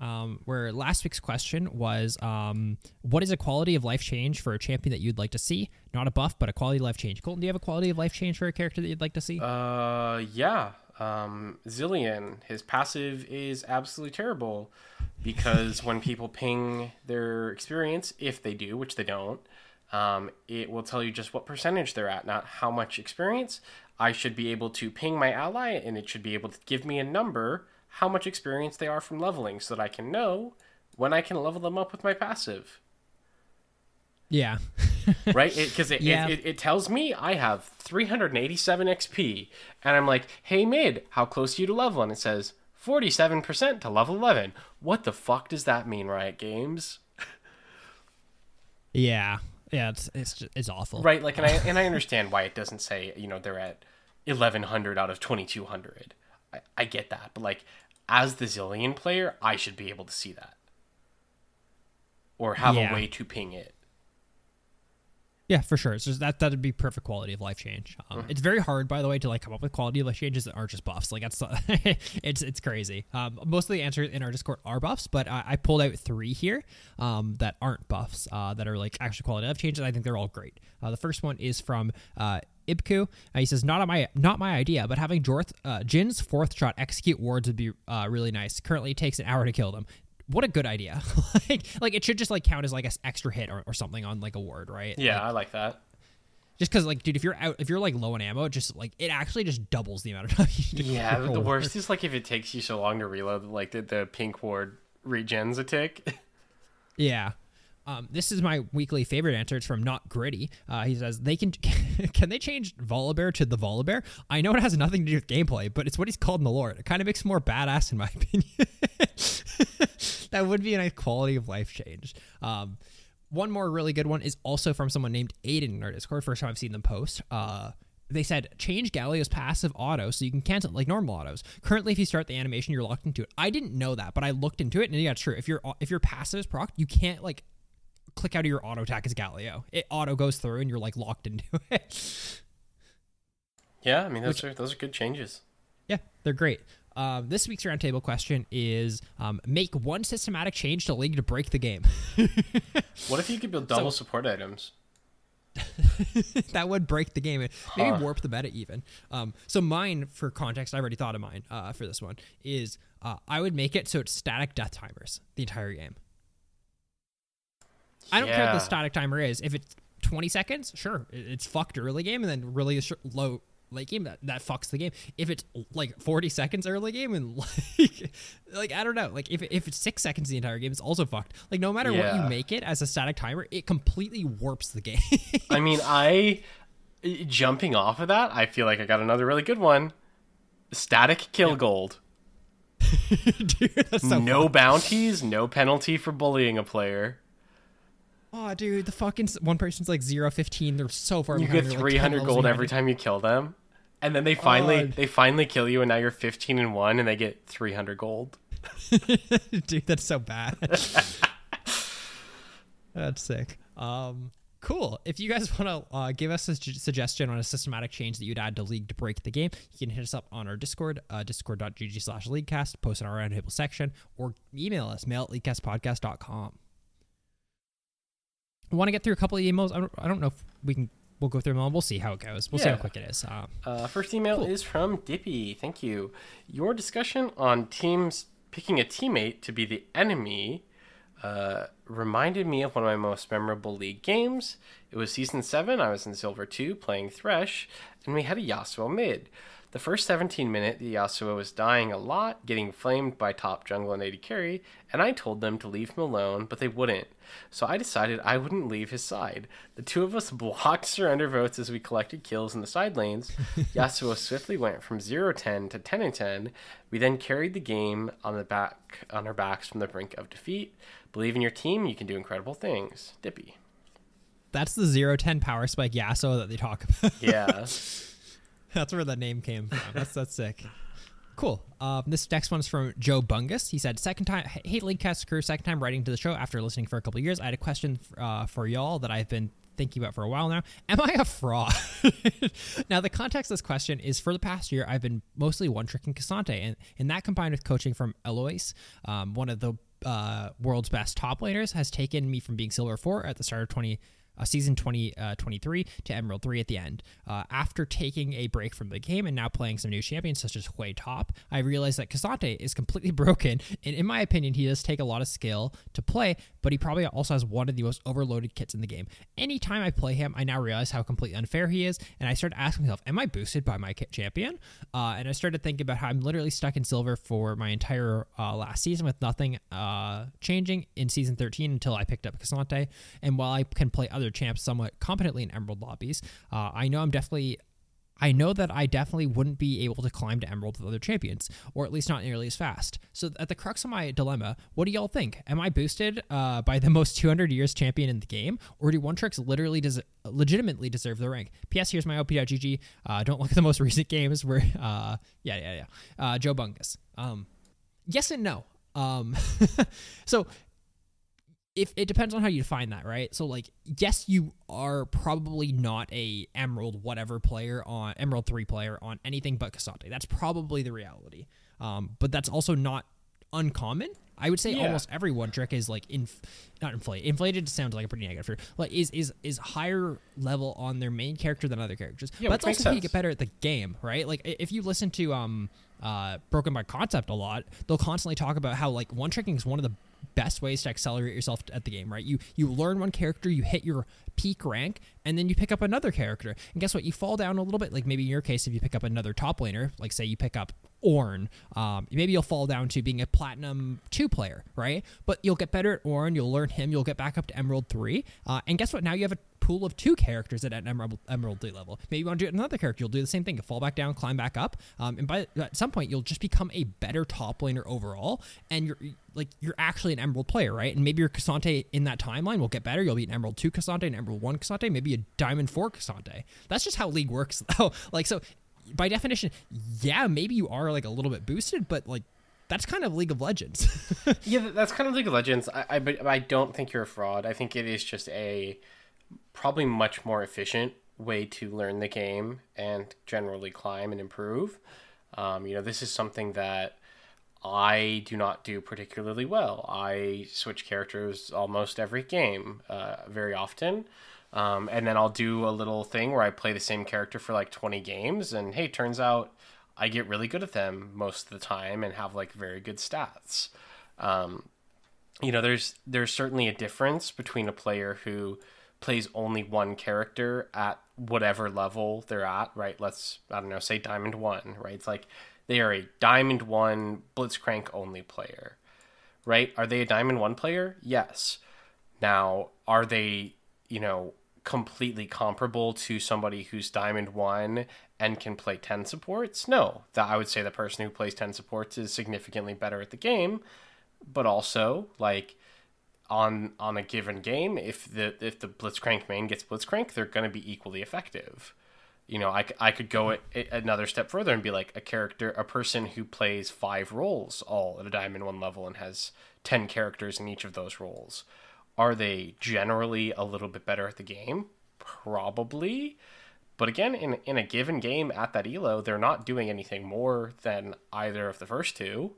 Um, where last week's question was, um, what is a quality of life change for a champion that you'd like to see? Not a buff, but a quality of life change. Colton, do you have a quality of life change for a character that you'd like to see? Uh, yeah. Um, Zilean, his passive is absolutely terrible because when people ping their experience, if they do, which they don't, um, it will tell you just what percentage they're at, not how much experience. I should be able to ping my ally, and it should be able to give me a number how much experience they are from leveling, so that I can know when I can level them up with my passive yeah. right? Because it, Yeah. it, it, it tells me I have 387 XP, and I'm like, hey, mid, how close are you to level? And it says 47% to level 11. What the fuck does that mean, Riot Games? yeah. Yeah. It's it's it's awful. Right? Like, and I and I understand why it doesn't say you know they're at 1100 out of 2200. I, I get that, but like, as the Zilean player, I should be able to see that, or have Yeah. a way to ping it. Yeah, for sure. It's just that that'd be perfect quality of life change. Um, It's very hard, by the way, to like come up with quality of life changes that aren't just buffs. Like that's it's it's crazy. Um, most of the answers in our Discord are buffs, but I, I pulled out three here um, that aren't buffs uh, that are like actual quality of life changes. I think they're all great. Uh, the first one is from uh, Ibku. Uh, he says, "Not my not my idea, but having Jorth uh, Jhin's fourth shot execute wards would be uh, really nice. Currently, it takes an hour to kill them." What a good idea! like, like it should just like count as like an extra hit or, or something on like a ward, right? Yeah, I like that. just because like dude if you're out if you're like low on ammo it just like it actually just doubles the amount of time Yeah, the a worst is like if it takes you so long to reload, like the, the pink ward regens a tick. yeah um, this is my weekly favorite answer. It's from Not Gritty. Uh, he says they can can they change Volibear to the Volibear? I know it has nothing to do with gameplay, but it's what he's called in the lore. It kind of makes him more badass in my opinion. that would be a nice quality of life change. Um, one more really good one is also from someone named Aiden in our Discord. First time I've seen them post. Uh, they said change Galio's passive auto so you can cancel it like normal autos. Currently, if you start the animation, you're locked into it. I didn't know that, but I looked into it, and yeah, it's true. If your if your passive is proc, you can't like click out of your auto attack as Galio. It auto goes through, and you're like locked into it. yeah, I mean those are those are good changes. Yeah, they're great. Um, this week's roundtable question is um, make one systematic change to League to break the game. What if you could build double support items? that would break the game. Maybe warp the meta even. Um, so mine, for context, I already thought of mine uh, for this one, is uh, I would make it so it's static death timers the entire game. I don't care what the static timer is. If it's 20 seconds, sure, it's fucked early game, and then really low late game, that, that fucks the game. If it's like 40 seconds early game, and like, like I don't know, like if, if it's six seconds the entire game, it's also fucked. Like no matter what you make it as a static timer, it completely warps the game. I mean, I jumping off of that, I feel like I got another really good one. Static kill gold. Dude, so no bounties, no penalty for bullying a player. Oh, dude, the fucking one person's like 0 15. They're so far You behind. get They're, like, 10 300 gold every time you kill them. And then they finally God. they finally kill you and now you're 15 and 1 and they get 300 gold. dude, that's so bad. that's sick. Um, cool. If you guys want to uh, give us a su- suggestion on a systematic change that you'd add to League to break the game, you can hit us up on our Discord, uh, discord.gg slash leaguecast, post in our roundtable section, or email us, mail at leaguecastpodcast.com. Want to get through a couple of emails? I don't, I don't know if we can. We'll go through them all. We'll see how it goes. We'll see how quick it is. Um, Uh, first email is from Dippy. Thank you. Your discussion on teams picking a teammate to be the enemy uh, reminded me of one of my most memorable league games. It was season 7. I was in Silver 2 playing Thresh, and we had a Yasuo mid. The first 17 minute, the Yasuo was dying a lot, getting flamed by top jungle and AD carry, and I told them to leave him alone, but they wouldn't. So I decided I wouldn't leave his side. The two of us blocked surrender votes as we collected kills in the side lanes. Yasuo swiftly went from 0-10 to 10 and 10. We then carried the game on the back on our backs from the brink of defeat. Believe in your team, you can do incredible things. Dippy. that's the 0 10 power spike Yasuo that they talk about. Yeah. That's where the name came from. That's that's sick. Cool. Um, this next one is from Joe Bungus. He said, "Second time, hey Leaguecast crew, second time writing to the show after listening for a couple years. I had a question uh, for y'all that I've been thinking about for a while now. Am I a fraud? now, the context of this question is for the past year, I've been mostly one tricking K'Sante, and and that combined with coaching from Eloise, um, one of the uh, world's best top laners, has taken me from being silver four at the start of twenty." Uh, season 2023 to Emerald 3 at the end. Uh, after taking a break from the game and now playing some new champions such as Hwei Top, I realized that K'Sante is completely broken. And in my opinion, he does take a lot of skill to play, but he probably also has one of the most overloaded kits in the game. Anytime I play him, I now realize how completely unfair he is. And I started asking myself, am I boosted by my kit champion? Uh, and I started thinking about how I'm literally stuck in silver for my entire uh, last season with nothing uh, changing in season 13 until I picked up K'Sante. And while I can play other champs somewhat competently in Emerald lobbies, uh, I know I'm definitely. I know that I definitely wouldn't be able to climb to Emerald with other champions, or at least not nearly as fast. So, at the crux of my dilemma, what do y'all think? Am I boosted uh, by the most 200 years champion in the game, or do one tricks literally des- legitimately deserve the rank? P.S. Here's my op.gg. Uh, don't look at the most recent games where, uh, yeah, yeah, yeah. Uh, Joe Bungus. Um, yes and no. Um, so if it depends on how you define that, right? So like, yes, you are probably not a Emerald whatever player on Emerald three player on anything but K'Sante. That's probably the reality. Um, but that's also not uncommon. I would say Yeah. almost every one trick is like in not inflated. Inflated sounds like a pretty negative. word. Like is is is higher level on their main character than other characters. Yeah, but that's also how you get better at the game, right? Like if you listen to um uh Broken by Concept a lot, they'll constantly talk about how like one tricking is one of the best ways to accelerate yourself at the game, right? You you learn one character, you hit your peak rank, and then you pick up another character. And guess what? You fall down a little bit. Like maybe in your case, if you pick up another top laner, like say you pick up Ornn, um, maybe you'll fall down to being a platinum two player, right? But you'll get better at Ornn, you'll learn him, you'll get back up to Emerald three, uh, and guess what? Now you have a pool of two characters at an Emerald Emerald level. Maybe you want to do another character, you'll do the same thing, fall back down, climb back up, um, and by at some point you'll just become a better top laner overall, and you're like you're actually an Emerald player, right? And maybe your K'Sante in that timeline will get better. You'll be an Emerald two K'Sante, an Emerald one K'Sante, maybe a Diamond four K'Sante. That's just how League works, though. like so, by definition, yeah, maybe you are like a little bit boosted, but like that's kind of League of Legends. Yeah, that's kind of League of Legends. I, I, I don't think you're a fraud. I think it is just a probably much more efficient way to learn the game and generally climb and improve. Um, you know, this is something that I do not do particularly well. I switch characters almost every game, uh, very often. Um, and then I'll do a little thing where I play the same character for like 20 games, and hey, turns out I get really good at them most of the time and have like very good stats. Um, you know, there's there's certainly a difference between a player who plays only one character at whatever level they're at, right? Let's I don't know, say Diamond One, right? It's like they are a Diamond One Blitzcrank only player, right? Are they a Diamond One player? Yes. Now, are they, you know, completely comparable to somebody who's Diamond One and can play ten supports? No. That I would say the person who plays ten supports is significantly better at the game, but also like on on a given game, if the if the Blitzcrank main gets Blitzcrank, they're going to be equally effective. You know, I, I could go it, it another step further and be like a character, a person who plays five roles all at a Diamond One level and has ten characters in each of those roles. Are they generally a little bit better at the game? Probably. But again, in in a given game at that elo, they're not doing anything more than either of the first two.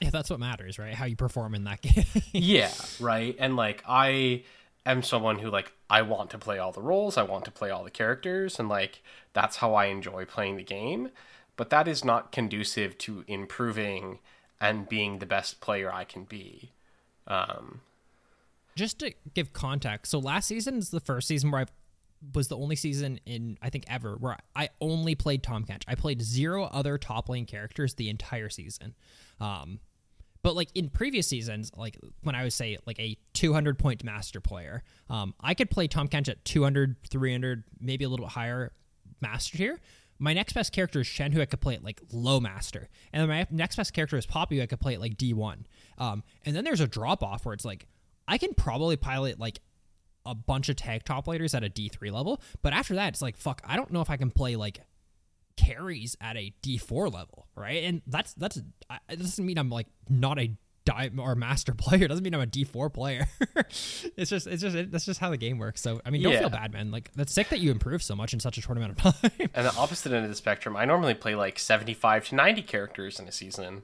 Yeah, that's what matters, right? How you perform in that game. yeah right and like i am someone who like i want to play all the roles i want to play all the characters and like that's how i enjoy playing the game but that is not conducive to improving and being the best player i can be um Just to give context, so last season is the first season where I was the only season in I think ever where I only played Tahm Kench. I played zero other top lane characters the entire season. Um, but like in previous seasons, like when I would say like a 200 point master player, um, I could play Tahm Kench at 200, 300, maybe a little bit higher master tier. My next best character is Shen, who I could play at like low master, and then my next best character is Poppy, who I could play at like D1. Um, and then there's a drop off where it's like I can probably pilot like a bunch of tag top laters at a D3 level, but after that, it's like fuck. I don't know if I can play like carries at a D4 level, right? And that's that's I- it doesn't mean I'm like not a di or master player. It doesn't mean I'm a D4 player. it's just it's just it, that's just how the game works. So I mean, don't Yeah. feel bad, man. Like that's sick that you improve so much in such a short amount of time. and the opposite end of the spectrum i normally play like 75 to 90 characters in a season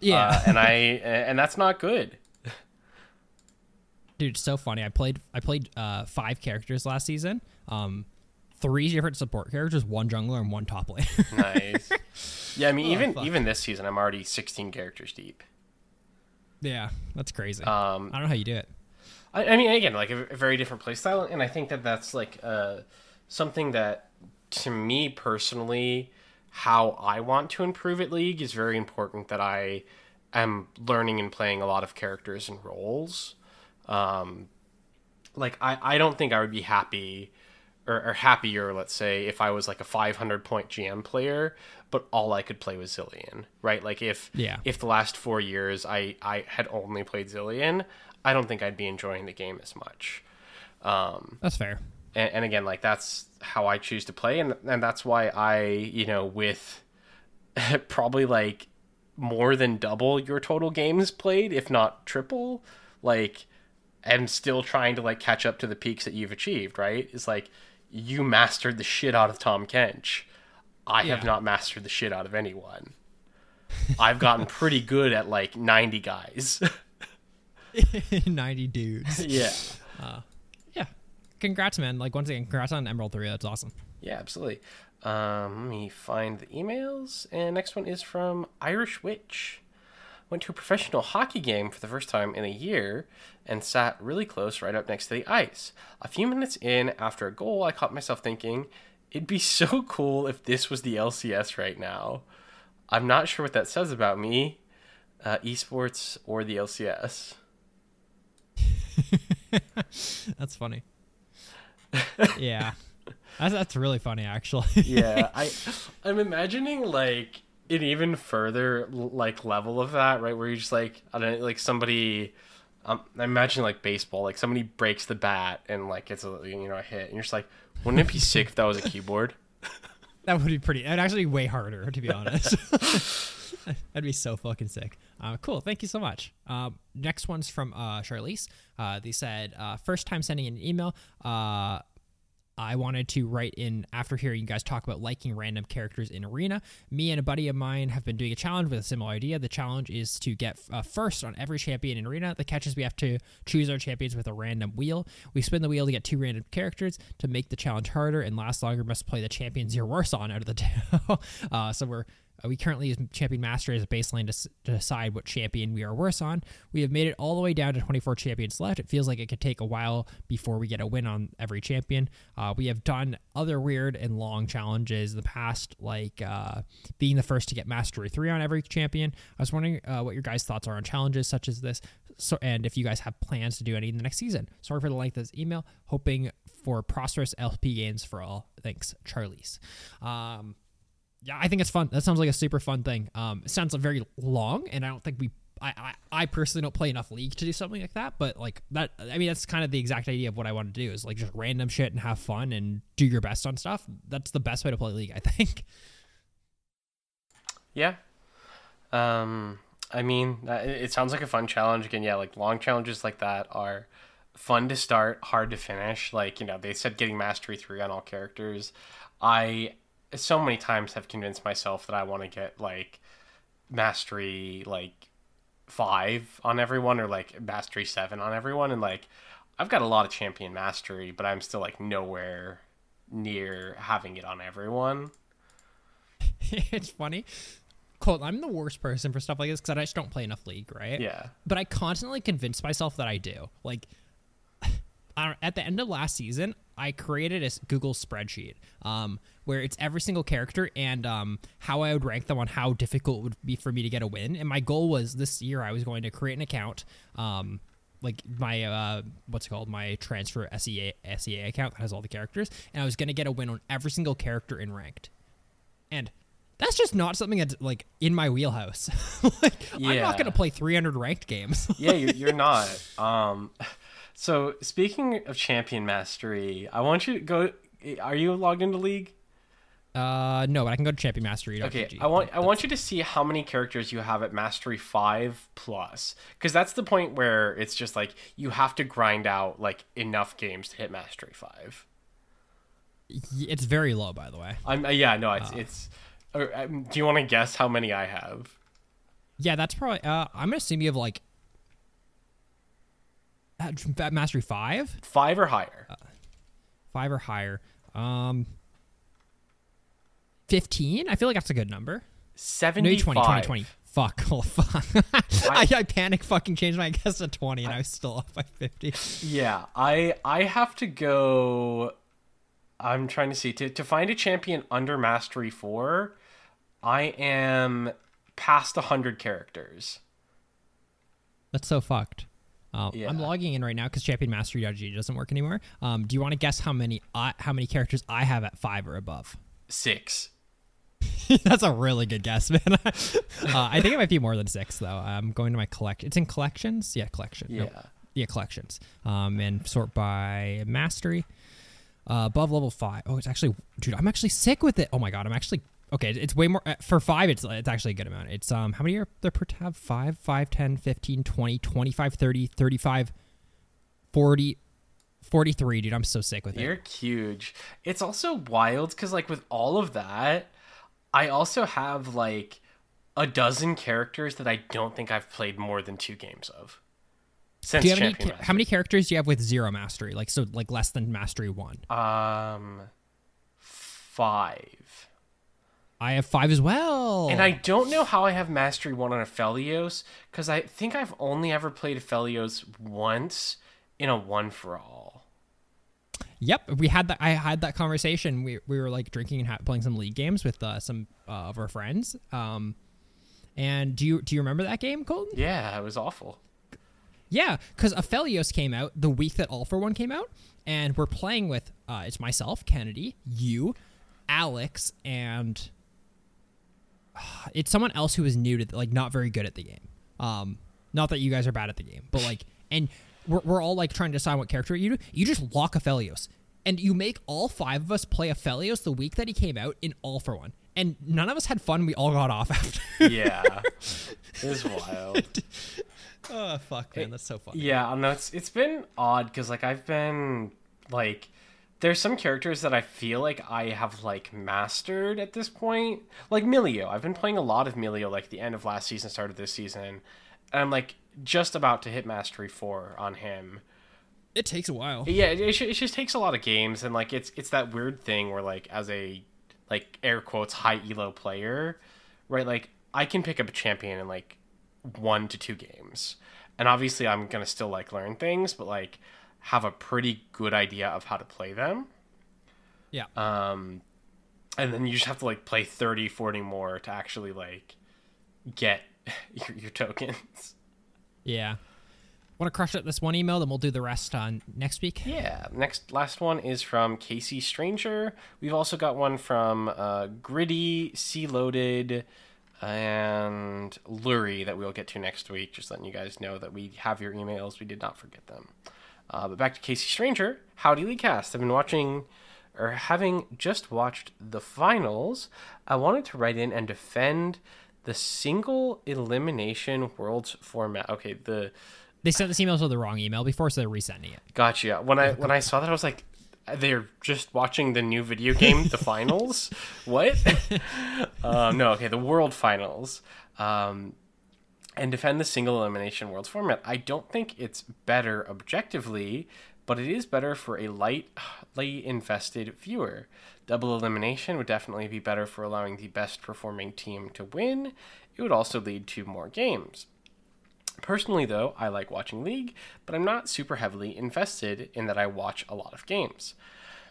yeah, uh, and i and that's not good dude, it's so funny. I played I played uh, five characters last season. Um, three different support characters, one jungler and one top lane. nice yeah i mean even fuck. even this season i'm already 16 characters deep yeah, that's crazy. Um, I don't know how you do it. I, I mean, again, like a, a very different playstyle, and I think that that's like uh, something that, to me personally, how I want to improve at League is very important. That I am learning and playing a lot of characters and roles. Um, like I, I don't think I would be happy or, or happier, let's say, if I was like a 500 point GM player, but all I could play was Zilean, right? Like if Yeah. if the last four years I I had only played Zilean, I don't think I'd be enjoying the game as much. Um, That's fair. and, and again, like that's how I choose to play, and and that's why I, you know, with probably like more than double your total games played, if not triple, like am still trying to like catch up to the peaks that you've achieved, right? It's like you mastered the shit out of Tahm Kench. I have not mastered the shit out of anyone. I've gotten pretty good at like 90 guys. 90 dudes. yeah. Yeah. Congrats, man. Like, once again, congrats on Emerald 3. That's awesome. Yeah, absolutely. Um, let me find the emails. And next one is from Irish Witch. Went to a professional hockey game for the first time in a year and sat really close right up next to the ice. A few minutes in, after a goal, I caught myself thinking, it'd be so cool if this was the LCS right now. I'm not sure what that says about me, uh, esports, or the LCS. That's funny. yeah. That's, that's really funny, actually. yeah i i'm imagining like an even further like level of that right where you're just like i don't know like somebody um, i imagine like baseball like somebody breaks the bat and like it's a you know a hit and you're just like wouldn't it be sick if that was a keyboard that would be pretty. It'd actually be way harder, to be honest. That'd be so fucking sick. Uh, cool. Thank you so much. Um, next one's from uh, Charlize. Uh, they said, uh, first time sending an email. I wanted to write in after hearing you guys talk about liking random characters in Arena. Me and a buddy of mine have been doing a challenge with a similar idea. The challenge is to get uh, first on every champion in Arena. The catch is we have to choose our champions with a random wheel. We spin the wheel to get two random characters. To make the challenge harder and last longer, must play the champions you're worse on out of the two. uh, so we're uh, we currently use Champion Master as a baseline to, to decide what champion we are worse on. We have made it all the way down to 24 champions left. It feels like it could take a while before we get a win on every champion. Uh, we have done other weird and long challenges in the past, like uh, being the first to get Mastery 3 on every champion. I was wondering uh, what your guys' thoughts are on challenges such as this, so and if you guys have plans to do any in the next season. Sorry for the length of this email. Hoping for prosperous LP gains for all. Thanks, Charlie's. Um, yeah, I think it's fun. That sounds like a super fun thing. Um, it sounds very long, and I don't think we. I, I, I personally don't play enough league to do something like that, but like that, I mean, that's kind of the exact idea of what I want to do is like just random shit and have fun and do your best on stuff. That's the best way to play league, I think. Yeah. Um, I mean, it sounds like a fun challenge. Again, yeah, like long challenges like that are fun to start, hard to finish. Like, you know, they said getting mastery three on all characters. I so many times have convinced myself that I want to get like mastery like five on everyone or like mastery seven on everyone. And like, I've got a lot of champion mastery, but I'm still like nowhere near having it on everyone. it's funny. Colt, I'm the worst person for stuff like this because I just don't play enough league, right? Yeah. But I constantly convince myself that I do. Like, I don't- at the end of last season, I created a Google spreadsheet um, where it's every single character and um, how I would rank them on how difficult it would be for me to get a win. And my goal was this year I was going to create an account, um, like my uh, what's it called my transfer SEA SEA account that has all the characters, and I was going to get a win on every single character in ranked. And that's just not something that's like in my wheelhouse. like I'm not going to play 300 ranked games. yeah, you're, you're not. Um, so speaking of champion mastery, I want you to go. Are you logged into League? Uh, no, but I can go to Champion Mastery. Okay, I want I want you to see how many characters you have at mastery five plus, because that's the point where it's just like you have to grind out like enough games to hit mastery five. It's very low, by the way. I'm uh, yeah no it's it's. Or, um, do you want to guess how many I have? Yeah, that's probably. Uh, I'm gonna assume you have like at at Mastery five, Five or higher. five or higher. Um, fifteen. I feel like that's a good number. Seventy No, 20, 20, 20. Fuck. Oh, fuck. I, I panic fucking changed my guess to 20 and I was still off by 50. Yeah, I I have to go. I'm trying to see to to find a champion under mastery four. I am past hundred characters. That's so fucked. Uh, Yeah. I'm logging in right now because Champion Mastery.g doesn't work anymore. Um, do you want to guess how many I, how many characters I have at five or above? Six. That's a really good guess, man. uh, I think it might be more than six, though. I'm going to my collect. It's in collections. Yeah, collection. Yeah. Nope. Yeah, collections. Um, and sort by mastery. Uh, above level five. Oh, it's actually, dude, I'm actually sick with it. Oh my god, I'm actually okay. It's way more uh, for five. It's it's actually a good amount. It's um, how many are there per tab? Five, 5, 10, 15, 20, 25, 30, 35, 40, 43. Dude, I'm so sick with it. You're huge. It's also wild because like with all of that, I also have like a dozen characters that I don't think I've played more than two games of. Since Do you have any? champion How many characters do you have with zero mastery? Like so, like less than mastery one. Um, five. I have five as well. And I don't know how I have mastery one on Aphelios because I think I've only ever played Aphelios once in a one for all. Yep, we had that. I had that conversation. We we were like drinking and ha- playing some league games with uh, some uh, of our friends. Um, and do you do you remember that game, Colton? Yeah, it was awful. Yeah, because Aphelios came out the week that All for One came out, and we're playing with uh, it's myself, Kennedy, you, Alex, and it's someone else who is new to like not very good at the game. Um, not that you guys are bad at the game, but like, and we're, we're all like trying to decide what character you do. You just lock Aphelios, and you make all five of us play Aphelios the week that he came out in All for One, and none of us had fun. We all got off after. Yeah, it was wild. oh fuck, man, that's so funny. Yeah, I know it's it's been odd because like I've been like there's some characters that I feel like I have like mastered at this point. Like Milio. I've been playing a lot of Milio like the end of last season, start of this season. And I'm like just about to hit mastery 4 on him. It takes a while. Yeah, it, it, it just takes a lot of games and like it's it's that weird thing where like as a like air quotes high elo player, right? Like I can pick up a champion in like one to two games. And obviously I'm going to still like learn things, but like have a pretty good idea of how to play them. Yeah. Um and then you just have to like play 30 40 more to actually like get your, your tokens. yeah. Want to crush it this one email, then we'll do the rest on next week. Yeah. Next, last one is from Casey Stranger. We've also got one from uh, Gritty, Sea Loaded, and Lurie that we'll get to next week. Just letting you guys know that we have your emails. We did not forget them. Uh, but back to Casey Stranger. Howdy Leaguecast. I've been watching, or having just watched the finals. I wanted to write in and defend the single elimination worlds format. Okay, the They sent this email to the wrong email before, so they're resending it. Gotcha. When I when I saw that, I was like, they're just watching the new video game, the finals. What? um, no, okay, the world finals. Um, and defend the single elimination worlds format. I don't think it's better objectively, but it is better for a lightly invested viewer. Double elimination would definitely be better for allowing the best performing team to win. It would also lead to more games. Personally, though, I like watching League, but I'm not super heavily invested in that I watch a lot of games.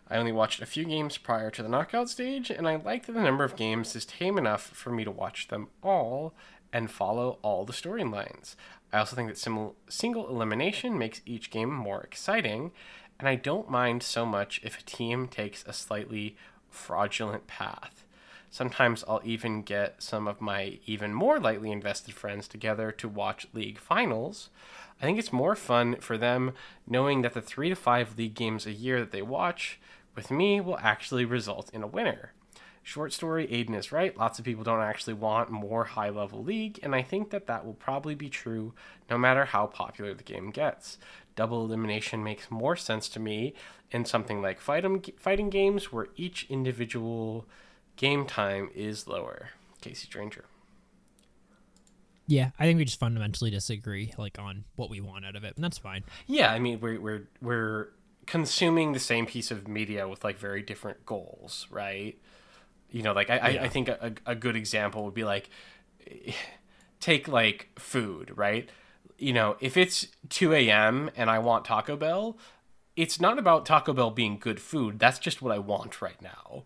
I only watched a few games prior to the knockout stage, and I like that the number of games is tame enough for me to watch them all and follow all the storylines. I also think that single elimination makes each game more exciting, and I don't mind so much if a team takes a slightly fraudulent path. Sometimes I'll even get some of my even more lightly invested friends together to watch league finals. I think it's more fun for them knowing that the three to five league games a year that they watch with me will actually result in a winner. Short story, Aidan is right. Lots of people don't actually want more high level league, and I think that that will probably be true no matter how popular the game gets. Double elimination makes more sense to me in something like fight fighting games where each individual game time is lower. Casey Stranger. Yeah, I think we just fundamentally disagree, like on what we want out of it, and that's fine. Yeah, I mean we're we're we're consuming the same piece of media with like very different goals, right? You know, like I, I, I think a, a good example would be like take like food, right? You know, if it's 2 a.m. and I want Taco Bell, it's not about Taco Bell being good food. That's just what I want right now.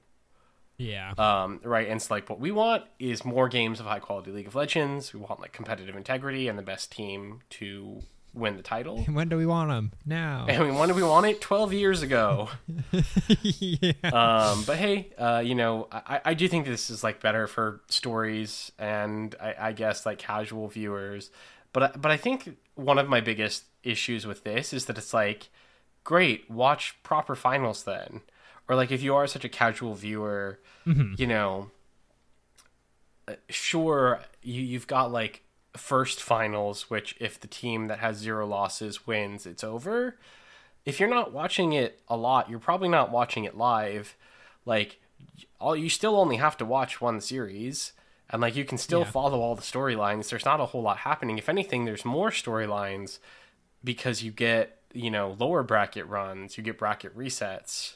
Yeah. Um, right, and it's like what we want is more games of high quality League of Legends. We want like competitive integrity and the best team to win the title. when do we want them? Now. And we when did we want it? Twelve years ago. yeah. Um, but hey, uh, you know, I, I do think this is like better for stories and I, I guess like casual viewers. But I- but I think one of my biggest issues with this is that it's like, great, watch proper finals then, or like if you are such a casual viewer, you know, uh, sure you you've got like first finals, which if the team that has zero losses wins, it's over if you're not watching it a lot, you're probably not watching it live. Like, all you still only have to watch one series, and like you can still Yeah. follow all the storylines. There's not a whole lot happening. If anything, there's more storylines because you get you know lower bracket runs, you get bracket resets.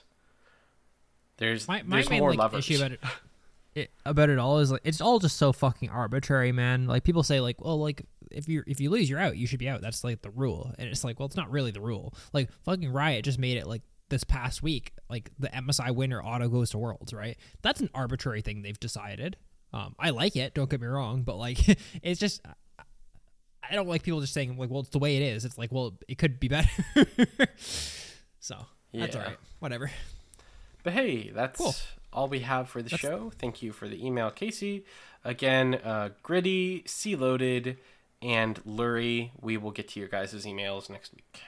There's my my there's main more like, levers. issue about it, it about it all is like it's all just so fucking arbitrary, man. Like people say, like, well, like if you if you lose, you're out. You should be out. That's like the rule, and it's like, well, it's not really the rule. Like fucking Riot just made it like this past week, like the MSI winner auto goes to Worlds, right? That's an arbitrary thing they've decided. Um, I like it. Don't get me wrong, but like it's just. I don't like people just saying like, well, it's the way it is. It's like, well, it could be better. so that's all right, Whatever. But hey, that's Cool. All we have for the show. Thank you for the email, Casey. Again, uh, Gritty, Sea Loaded, and Lurie. We will get to your guys' emails next week.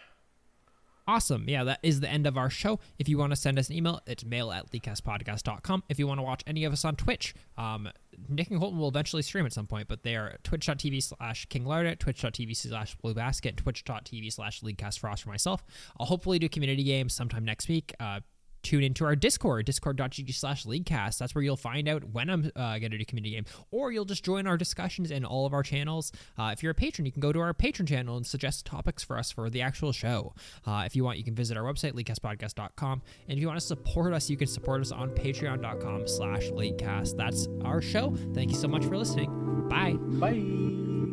Awesome. Yeah, that is the end of our show. If you want to send us an email, it's mail at leaguecastpodcast.com. If you want to watch any of us on Twitch, um, Nick and Colton will eventually stream at some point, but they are twitch.tv slash kinglarda, twitch.tv slash bluebasket, twitch.tv slash leaguecastfrost for myself. I'll hopefully do community games sometime next week. Uh, tune into our Discord, discord.gg slash leaguecast. That's where you'll find out when I'm uh, going to do community game, or you'll just join our discussions in all of our channels. Uh, if you're a patron, you can go to our patron channel and suggest topics for us for the actual show. Uh, if you want, you can visit our website, leaguecastpodcast.com. And if you want to support us, you can support us on patreon.com slash leaguecast. That's our show. Thank you so much for listening. Bye. Bye.